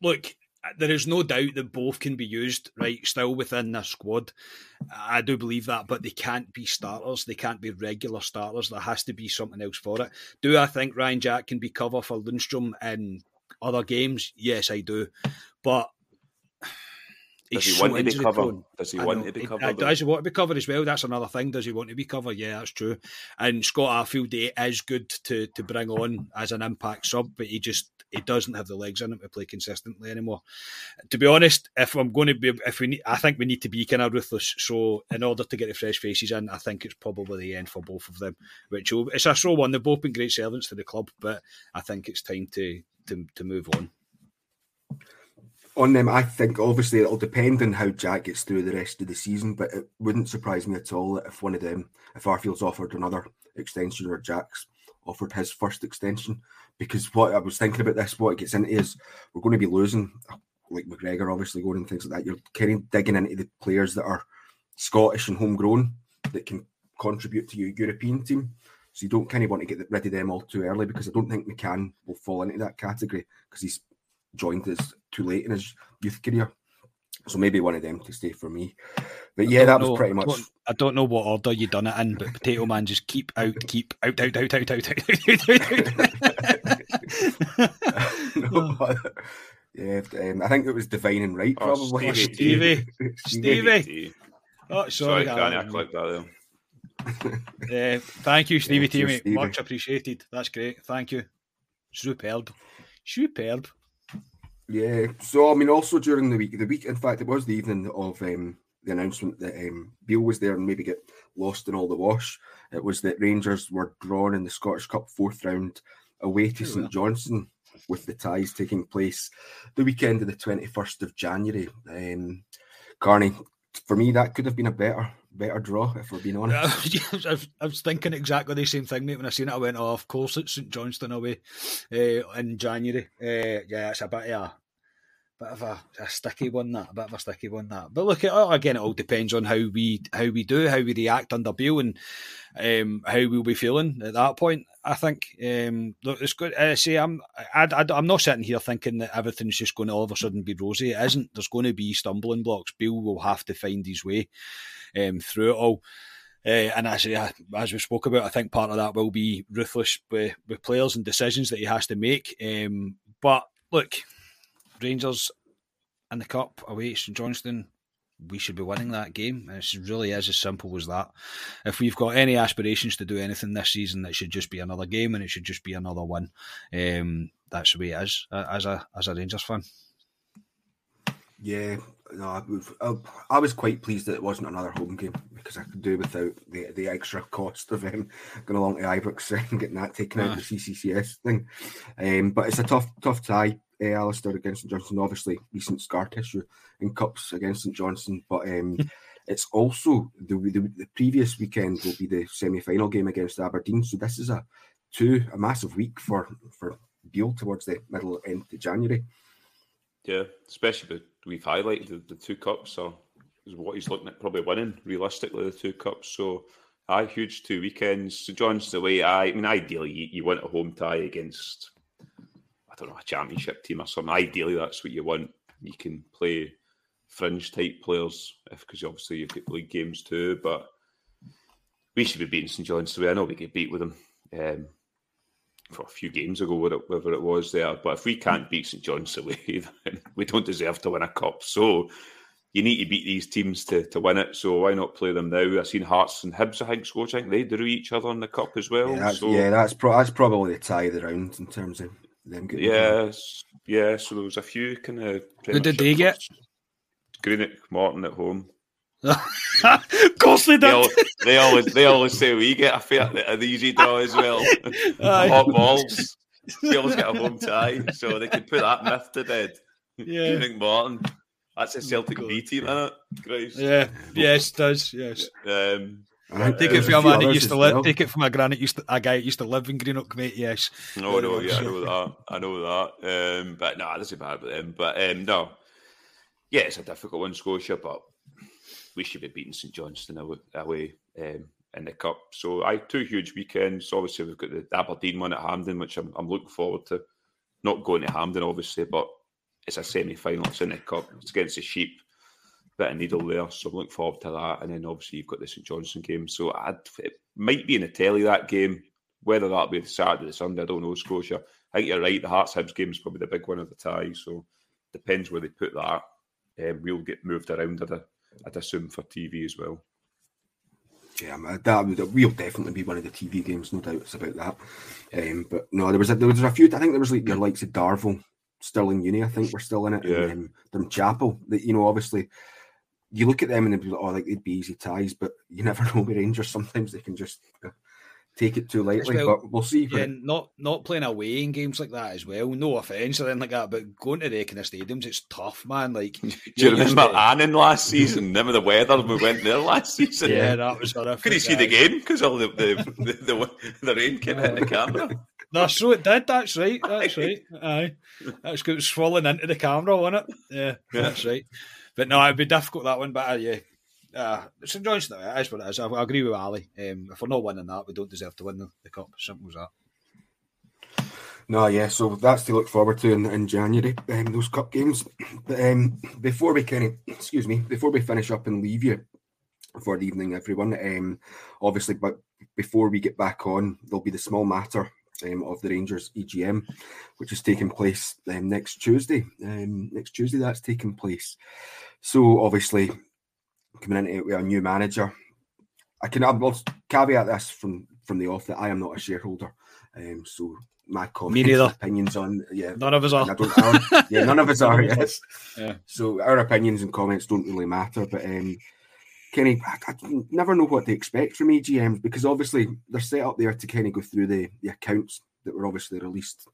look, there is no doubt that both can be used right still within the squad. I do believe that, but they can't be starters. They can't be regular starters. There has to be something else for it. Do I think Ryan Jack can be cover for Lundstram in other games? Yes, I do. But does he want to be covered? Does he want to be covered? Does he want to be covered as well? That's another thing. Does he want to be covered? Yeah, that's true. And Scott Arfield is good to to bring on as an impact sub, but he just he doesn't have the legs in him to play consistently anymore. To be honest, if I'm going to be, if we need, I think we need to be kind of ruthless. So in order to get the fresh faces in, I think it's probably the end for both of them. Which will, it's a slow one. They've both been great servants to the club, but I think it's time to to, to move on on them, I think obviously it'll depend on how Jack gets through the rest of the season, but it wouldn't surprise me at all if one of them, if Arfield's offered another extension or Jack's offered his first extension. Because what I was thinking about this, what it gets into is we're going to be losing, like McGregor obviously going and things like that. You're kind of digging into the players that are Scottish and homegrown that can contribute to your European team. So you don't kind of want to get rid of them all too early because I don't think McCann will fall into that category because he's joined us too late in his youth career. So maybe one of them to stay for me. But yeah, that know, was pretty much. I don't know what order you done it in, but Potato Man just keep out, keep out, out, out, out, out, out, out, no, yeah, um, I think it was Devine and Wright, oh, probably. Oh, Stevie. Stevie. Stevie. Oh, sorry, sorry can't act like that. uh, thank you, Stevie yeah, T, Much appreciated. That's great. Thank you. Superb. Superb. Yeah. So I mean, also during the week, the week, in fact, it was the evening of um, the announcement that um, Beale was there and maybe get lost in all the wash. It was that Rangers were drawn in the Scottish Cup fourth round away to St Johnstone, with the ties taking place the weekend of the twenty first of January. Um, Carney, for me, that could have been a better better draw, if we're being honest. I was, thinking exactly the same thing, mate. When I seen it, I went, oh, of course it's St Johnstone away uh, in January. Uh, yeah, it's a bit of a, bit of a, a, sticky one, that. A bit of a sticky one, that. But look, it, again, it all depends on how we how we do, how we react under Bill and um, how we'll be feeling at that point. I think um, look, it's good. I say I'm I, I, am not sitting here thinking that everything's just going to all of a sudden be rosy. It isn't. There's going to be stumbling blocks. Bill will have to find his way um, through it all. Uh, and as, as we spoke about, I think part of that will be ruthless with, with players and decisions that he has to make. Um, but look, Rangers in the cup away at St Johnstone, we should be winning that game. It really is as simple as that. If we've got any aspirations to do anything this season, it should just be another game and it should just be another win. Um, that's the way it is uh, as a as a Rangers fan. Yeah, no, I, I, was quite pleased that it wasn't another home game because I could do without the the extra cost of um, going along to Ibrox and getting that taken out of the CCCS thing. Um, but it's a tough tough tie, uh, Alistair against St Johnstone. Obviously, recent scar tissue in cups against St Johnstone, but um, it's also the, the, the previous weekend will be the semi final game against Aberdeen. So this is a two a massive week for for Beale towards the middle end of January. Yeah, especially we've highlighted the, the two cups are is what he's looking at probably winning realistically the two cups. So aye, huge two weekends. So John's the way I, I mean ideally you, you want a home tie against don't know, a championship team or something. Ideally that's what you want. You can play fringe type players if because obviously you've got league games too, but we should be beating St John's the way I know we get beat with them. Um, for a few games ago, whatever it was there. But if we can't beat St John's away, then we don't deserve to win a cup. So you need to beat these teams to, to win it. So why not play them now? I've seen Hearts and Hibs, I think. I think they drew each other in the cup as well. Yeah, that's, so, yeah, that's, pro- that's probably the tie of the round in terms of them getting. Yes, yeah. So there was a few kind of. Who did they get? Greenock Morton at home. of course they did. They, all, they, always they always say we get a fair an easy draw as well. Hot balls. We always get a home tie, so they can put that myth to bed. Yeah. Frank Martin. That's a Celtic B team, isn't it? Grace. Yeah. Yes, it does. Yes. Um, take it from a man that used to live. Well. Take it from a granite used to, a guy that used to live in Greenock, mate. Yes. No, no, yeah, I know that. I know that. Um, but no, nah, that's bad with them. But um, no, yeah, it's a difficult one, Scotia. But we should be beating St Johnstone away um, in the cup. So I two huge weekends. Obviously, we've got the Aberdeen one at Hampden, which I'm, I'm looking forward to. Not going to Hampden, obviously, but it's a semi-final. It's in the cup. It's against the Sheep. Bit of needle there, so I'm looking forward to that. And then obviously you've got the St Johnstone game, so I'd, it might be in the telly that game. Whether that'll be the Saturday or Sunday, I don't know. Scotia. I think you're right. The Hearts Hibs game is probably the big one of the tie, so depends where they put that. Um, we'll get moved around a I'd assume for TV as well. Yeah, that would will definitely be one of the TV games, no doubts about that. Um, but no, there was a, there was a few. I think there was like your likes of Darvel, Stirling Uni. I think we're still in it. Yeah. And, um, Chapel. That you know, obviously, you look at them and they'd be like, oh, like they'd be easy ties, but you never know with Rangers. Sometimes they can just uh, take it too lightly. Well, but we'll see. Yeah, not not playing away in games like that as well. No offense or anything like that, but going to the kind of stadiums, it's tough, man. Like, do you remember to... Annan last season? Remember the weather we went there last season? Yeah, that was horrific. Could you see the game because all the the, the, the, the rain came in the camera? That's so it did. That's right. That's right. Aye, that's good. It was falling into the camera, wasn't it? Yeah, yeah. that's right. But no, it'd be difficult that one. But uh, yeah, uh, St Johnstone, it is what it is. I, I agree with Ally. Um, if we're not winning that, we don't deserve to win the, the cup. Simple as that. No, yeah, so that's to look forward to in, in January, um, those cup games. But um, before we kind of, excuse me, before we finish up and leave you for the evening, everyone, um, obviously, but before we get back on, there'll be the small matter um, of the Rangers EGM, which is taking place um, next Tuesday. Um, next Tuesday, that's taking place. So obviously, coming into it with a new manager. I can I'll caveat this from from the off that I am not a shareholder, um, so my comments, opinions on yeah, none of us are. yeah, none of us are. Yes. Yeah. So our opinions and comments don't really matter, but um, Kenny, I, I, never know what to expect from EGMs because obviously they're set up there to kind of go through the, the accounts that were obviously released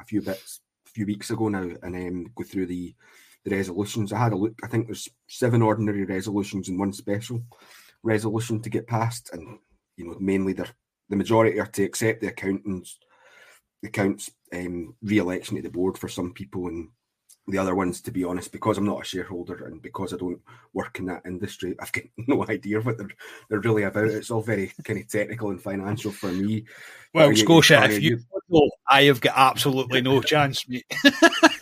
a few bits a few weeks ago now, and then go through the the resolutions. I had a look. I think there's seven ordinary resolutions and one special resolution to get passed, and you know mainly the the majority are to accept the accountants the accounts um, re-election to the board for some people and the other ones to be honest because i'm not a shareholder and because i don't work in that industry i've got no idea what they're, they're really about it's all very kind of technical and financial for me well scotia if you know i have got absolutely no chance mate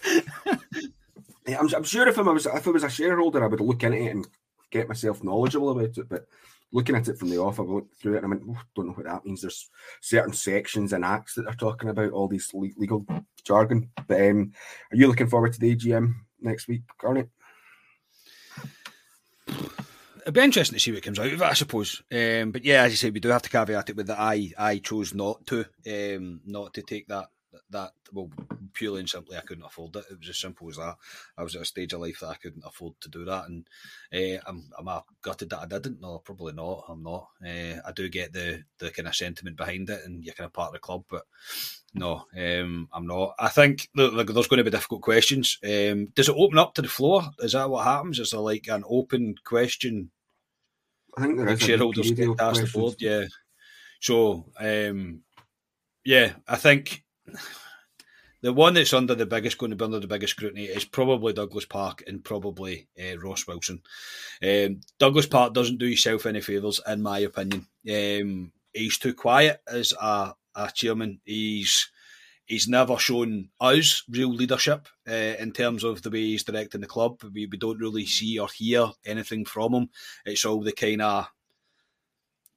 I'm, I'm sure if I was if I was a shareholder, I would look into it and get myself knowledgeable about it. But looking at it from the off, I looked through it and I went, oh, don't know what that means. There's certain sections and acts that they're talking about, all these legal jargon. But um, are you looking forward to the AGM next week, Garnet? It'd be interesting to see what comes out of it, I suppose. Um, but yeah, as you say, we do have to caveat it with that I I chose not to um, not to take that that well purely and simply I couldn't afford it. It was as simple as that. I was at a stage of life that I couldn't afford to do that, and uh, I'm I'm gutted that I didn't. No, probably not. I'm not. Uh, I do get the the kind of sentiment behind it, and you're kind of part of the club, but no, um, I'm not. I think look, there's going to be difficult questions. Um, does it open up to the floor? Is that what happens? Is there like an open question? I think there is. Shareholders get asked the board, yeah. So, um, yeah, I think the one that's under the biggest, going to be under the biggest scrutiny is probably Douglas Park and probably uh, Ross Wilson. Um, Douglas Park doesn't do himself any favours, in my opinion. Um, he's too quiet as a, a chairman. He's he's never shown us real leadership uh, in terms of the way he's directing the club. We, we don't really see or hear anything from him. It's all the kind of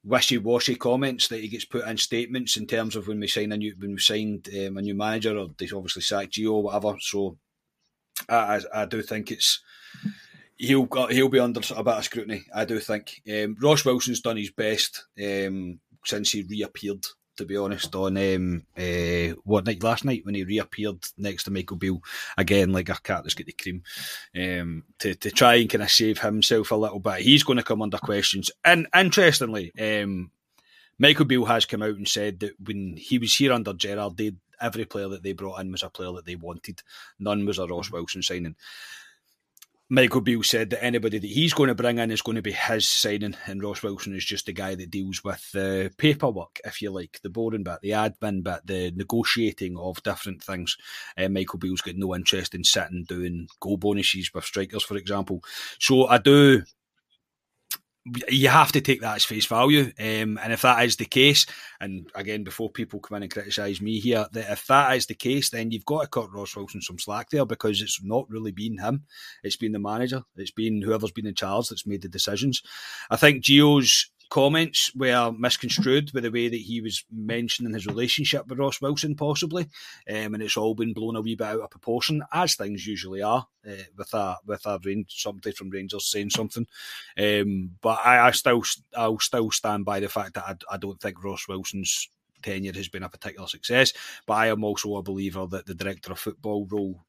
wishy-washy comments that he gets put in statements in terms of when we sign a new when we signed um, a new manager or they obviously sacked Gio or whatever. So I, I, I do think it's he'll he'll be under a bit of scrutiny. I do think um, Ross Wilson's done his best um, since he reappeared to be honest, on um, uh, what night last night when he reappeared next to Michael Beale again, like a cat that's got the cream, um, to to try and kind of save himself a little bit. He's going to come under questions. And interestingly, um, Michael Beale has come out and said that when he was here under Gerrard, they every player that they brought in was a player that they wanted. None was a Ross Wilson signing. Michael Beale said that anybody that he's going to bring in is going to be his signing, and Ross Wilson is just the guy that deals with the paperwork, if you like, the boring bit, the admin bit, the negotiating of different things. Uh, Michael Beale's got no interest in sitting doing goal bonuses with strikers, for example. So I do you have to take that as face value. Um, and if that is the case, and again, before people come in and criticise me here, that if that is the case, then you've got to cut Ross Wilson some slack there because it's not really been him. It's been the manager. It's been whoever's been in charge that's made the decisions. I think Gio's comments were misconstrued with the way that he was mentioning his relationship with Ross Wilson, possibly, um, and it's all been blown a wee bit out of proportion, as things usually are uh, with a with a range, somebody from Rangers saying something. Um, but I, I, still I'll still stand by the fact that I, I don't think Ross Wilson's tenure has been a particular success. But I am also a believer that the director of football role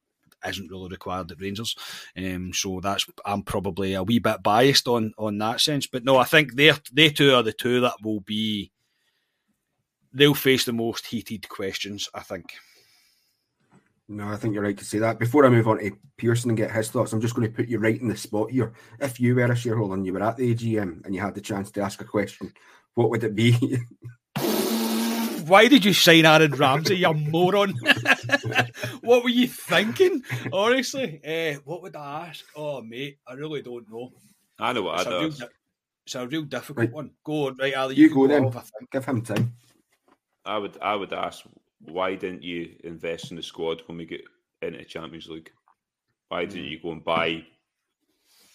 isn't really required at Rangers. Um, so that's I'm probably a wee bit biased on on that sense. But no, I think they they two are the two that will be they'll face the most heated questions. I think. No, I think you're right to say that. Before I move on to Pearson and get his thoughts, I'm just going to put you right in the spot here. If you were a shareholder and you were at the AGM and you had the chance to ask a question, what would it be? Why did you sign Aaron Ramsey, you moron? what were you thinking? Honestly, uh, what would I ask? Oh, mate, I really don't know. I know what it's I'd ask. it's a real difficult right. one. Go on, right, Ally. You, you go, then. Off, Give him time. I would, I would ask, why didn't you invest in the squad when we get into Champions League? Why didn't you go and buy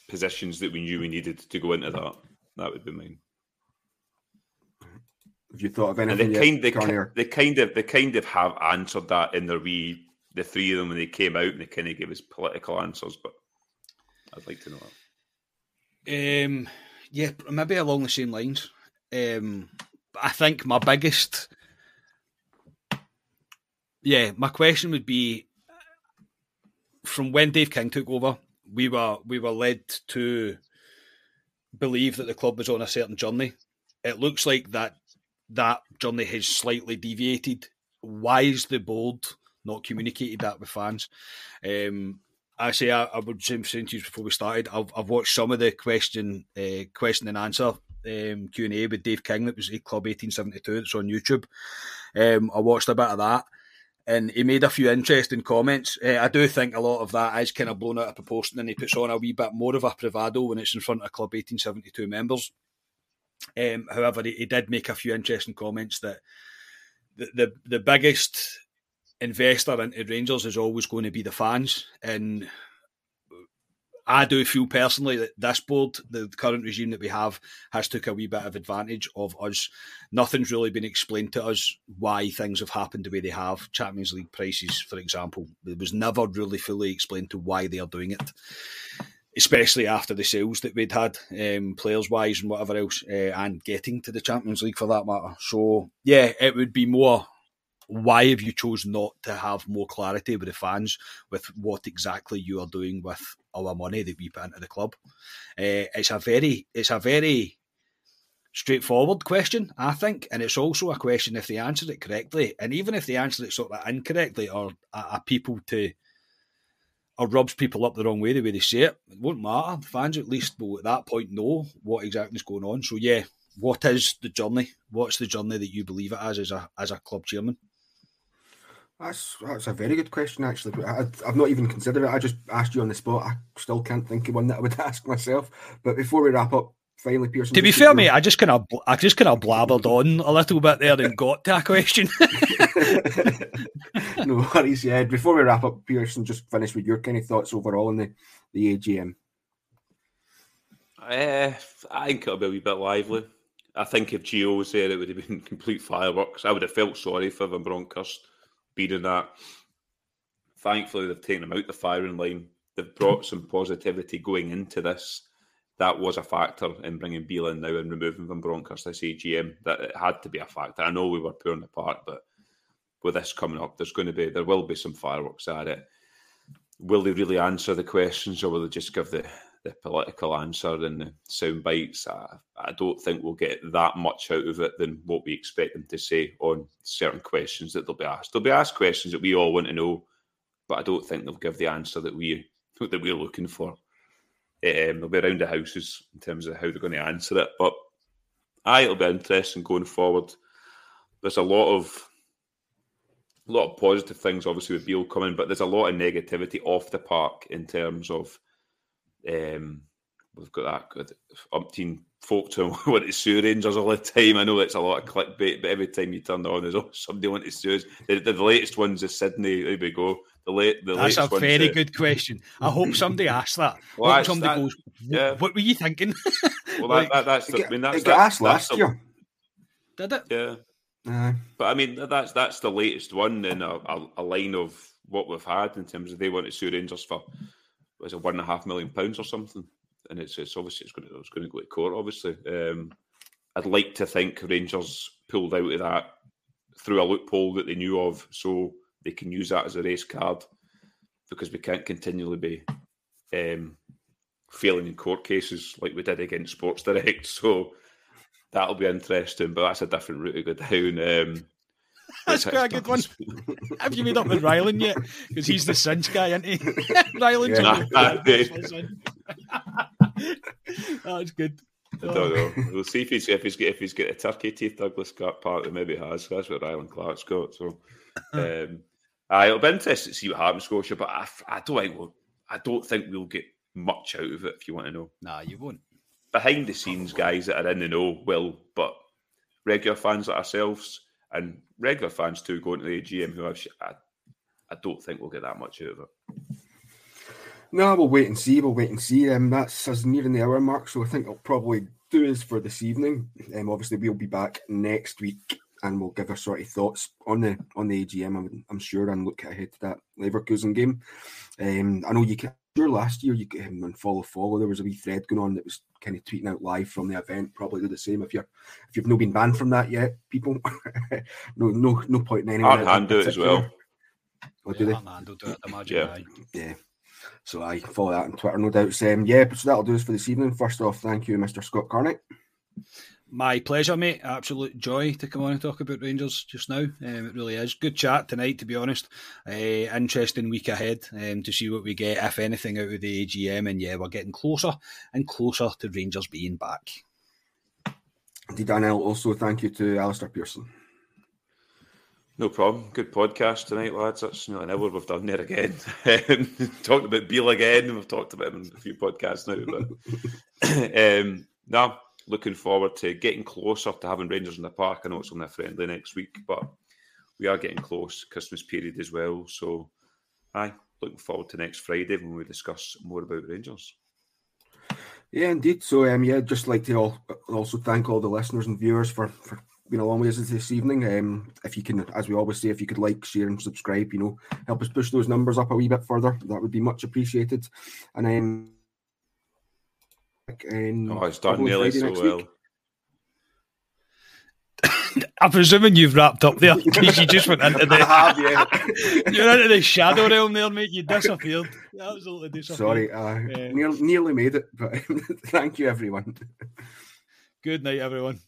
positions that we knew we needed to go into that? That would be mine. Have you thought of anything? And they kind, they, they kind of, they kind of have answered that in their wee, the three of them when they came out and they kind of gave us political answers. But I'd like to know that. Um, yeah, maybe along the same lines. Um, I think my biggest, yeah, my question would be from when Dave King took over, we were we were led to believe that the club was on a certain journey. It looks like that that journey has slightly deviated. Why is the board not communicated that with fans? Um, I say I, I would say to you before we started. I've, I've watched some of the question, uh, question and answer um, Q and A with Dave King that was a Club eighteen seventy two. That's on YouTube. Um, I watched a bit of that, and he made a few interesting comments. Uh, I do think a lot of that is kind of blown out of proportion, and he puts on a wee bit more of a bravado when it's in front of Club eighteen seventy two members. Um, however, he, he, did make a few interesting comments that the, the, the biggest investor into Rangers is always going to be the fans, and I do feel personally that this board, the current regime that we have, has took a wee bit of advantage of us. Nothing's really been explained to us why things have happened the way they have. Champions League prices, for example, it was never really fully explained to why they are doing it especially after the sales that we'd had, um, players wise and whatever else, uh, and getting to the Champions League for that matter. So, yeah, it would be more why have you chosen not to have more clarity with the fans with what exactly you are doing with our money that we put into the club? Uh, it's a very, it's a very straightforward question, I think, and it's also a question if they answer it correctly, and even if they answer it sort of incorrectly or are people to or rubs people up the wrong way the way they say it. It won't matter. Fans at least will at that point know what exactly is going on. So yeah, what is the journey? What's the journey that you believe it as as a as a club chairman? That's that's a very good question actually. I, have not even considered it. I just asked you on the spot. I still can't think of one that I would ask myself. But before we wrap up, finally, Pearson. To be fair, mate, I just kind of I just kind of blabbered on a little bit there and got to a question. no worries, yeah. Before we wrap up, Pearson, just finish with your kind of thoughts overall on the the AGM. Uh, I think it'll be a wee bit lively. I think if Gio was there, it would have been complete fireworks. I would have felt sorry for Van Bronckhorst being in that. Thankfully, they've taken him out the firing line. They've brought some positivity going into this that was a factor in bringing Beale in now and removing Van Bronckhorst this AGM. That it had to be a factor. I know we were poor apart, but with this coming up, there's going to be there will be some fireworks at it. Will they really answer the questions, or will they just give the the political answer and the sound bites? I, I don't think we'll get that much out of it than what we expect them to say on certain questions that they'll be asked. They'll be asked questions that we all want to know, but I don't think they'll give the answer that we that we're looking for. Um, they'll be around the houses in terms of how they're going to answer it. But I, it'll be interesting going forward. There's a lot of a lot of positive things, obviously, with Beale coming, but there's a lot of negativity off the park in terms of um, we've got that umpteen folk to want to sue Rangers all the time. I know it's a lot of clickbait, but every time you turn on, there's always somebody wanting to sue us. The, the, the latest ones is Sydney. There we go. The late, the that's a very good question. I hope somebody asks that. Well, hope somebody that, goes, yeah. "What were you thinking?" well, like, that, that's. The, I mean, that's it got asked last year. Did it? Yeah. Uh, but I mean, that's that's the latest one in a, a, a, line of what we've had in terms of they want to sue Rangers for was it one and a half million pounds or something, and it's it's obviously it's going to it's going to go to court. Obviously, um, I'd like to think Rangers pulled out of that through a loophole that they knew of, so they can use that as a race card because we can't continually be um, failing in court cases like we did against Sports Direct. So that'll be interesting, but that's a different route to go down. Um, that's quite a good one. Have you made up with Ryland yet? Because he's the cinch guy, isn't he? Ryland's yeah. That's good. I don't know. We'll see if he's if he's got if he's got a turkey teeth Douglas Scott part that maybe has. That's what Ryland Clark's got. So um, uh, it'll be interesting to see what happens, Scotia. But I, I don't think we'll, I don't think we'll get much out of it. If you want to know, nah, you won't. Behind the scenes, guys that are in the know will, but regular fans like ourselves and regular fans too going to the AGM who have, I, I don't think we'll get that much out of it. No, we'll wait and see. We'll wait and see. Um, that's us nearing the hour mark, so I think I'll probably do this for this evening. Um, obviously, we'll be back next week and we'll give our sort of thoughts on the on the AGM. I'm, I'm sure and look ahead to that Leverkusen game. Um, I know you can. Sure, last year you him on follow follow. There was a wee thread going on that was kind of tweeting out live from the event. Probably do the same if you're if you've not been banned from that yet, people. no, no, no point in anyone. Hard do it as well. What do yeah, they? do it. Imagine. Yeah. yeah. So I follow that on Twitter, no doubt. Um, yeah, so that'll do us for this evening. First off, thank you, Mr. Scott Carney. My pleasure, mate. Absolute joy to come on and talk about Rangers just now. Um, it really is. Good chat tonight, to be honest. Uh, interesting week ahead um, to see what we get, if anything, out of the AGM. And yeah, we're getting closer and closer to Rangers being back. Indeed, Daniel. Also, thank you to Alistair Pearson. No problem. Good podcast tonight, lads. That's nearly an hour we've done there again. talked about Beale again. We've talked about him in a few podcasts now. But um, no, looking forward to getting closer to having Rangers in the park. I know it's only a friendly next week, but we are getting close. Christmas period as well. So, aye, looking forward to next Friday when we discuss more about Rangers. Yeah, indeed. So, um, yeah, just like to all, also thank all the listeners and viewers for, for being along with us this evening. Um, if you can, as we always say, if you could like, share, and subscribe, you know, help us push those numbers up a wee bit further. That would be much appreciated. And um, in oh, it's done nearly so well. I'm presuming you've wrapped up there because you just went into the. have, yeah. You're into the shadow realm there, mate. You disappeared. You absolutely disappeared. Sorry, uh, yeah. nearly, nearly made it, but thank you, everyone. Good night, everyone.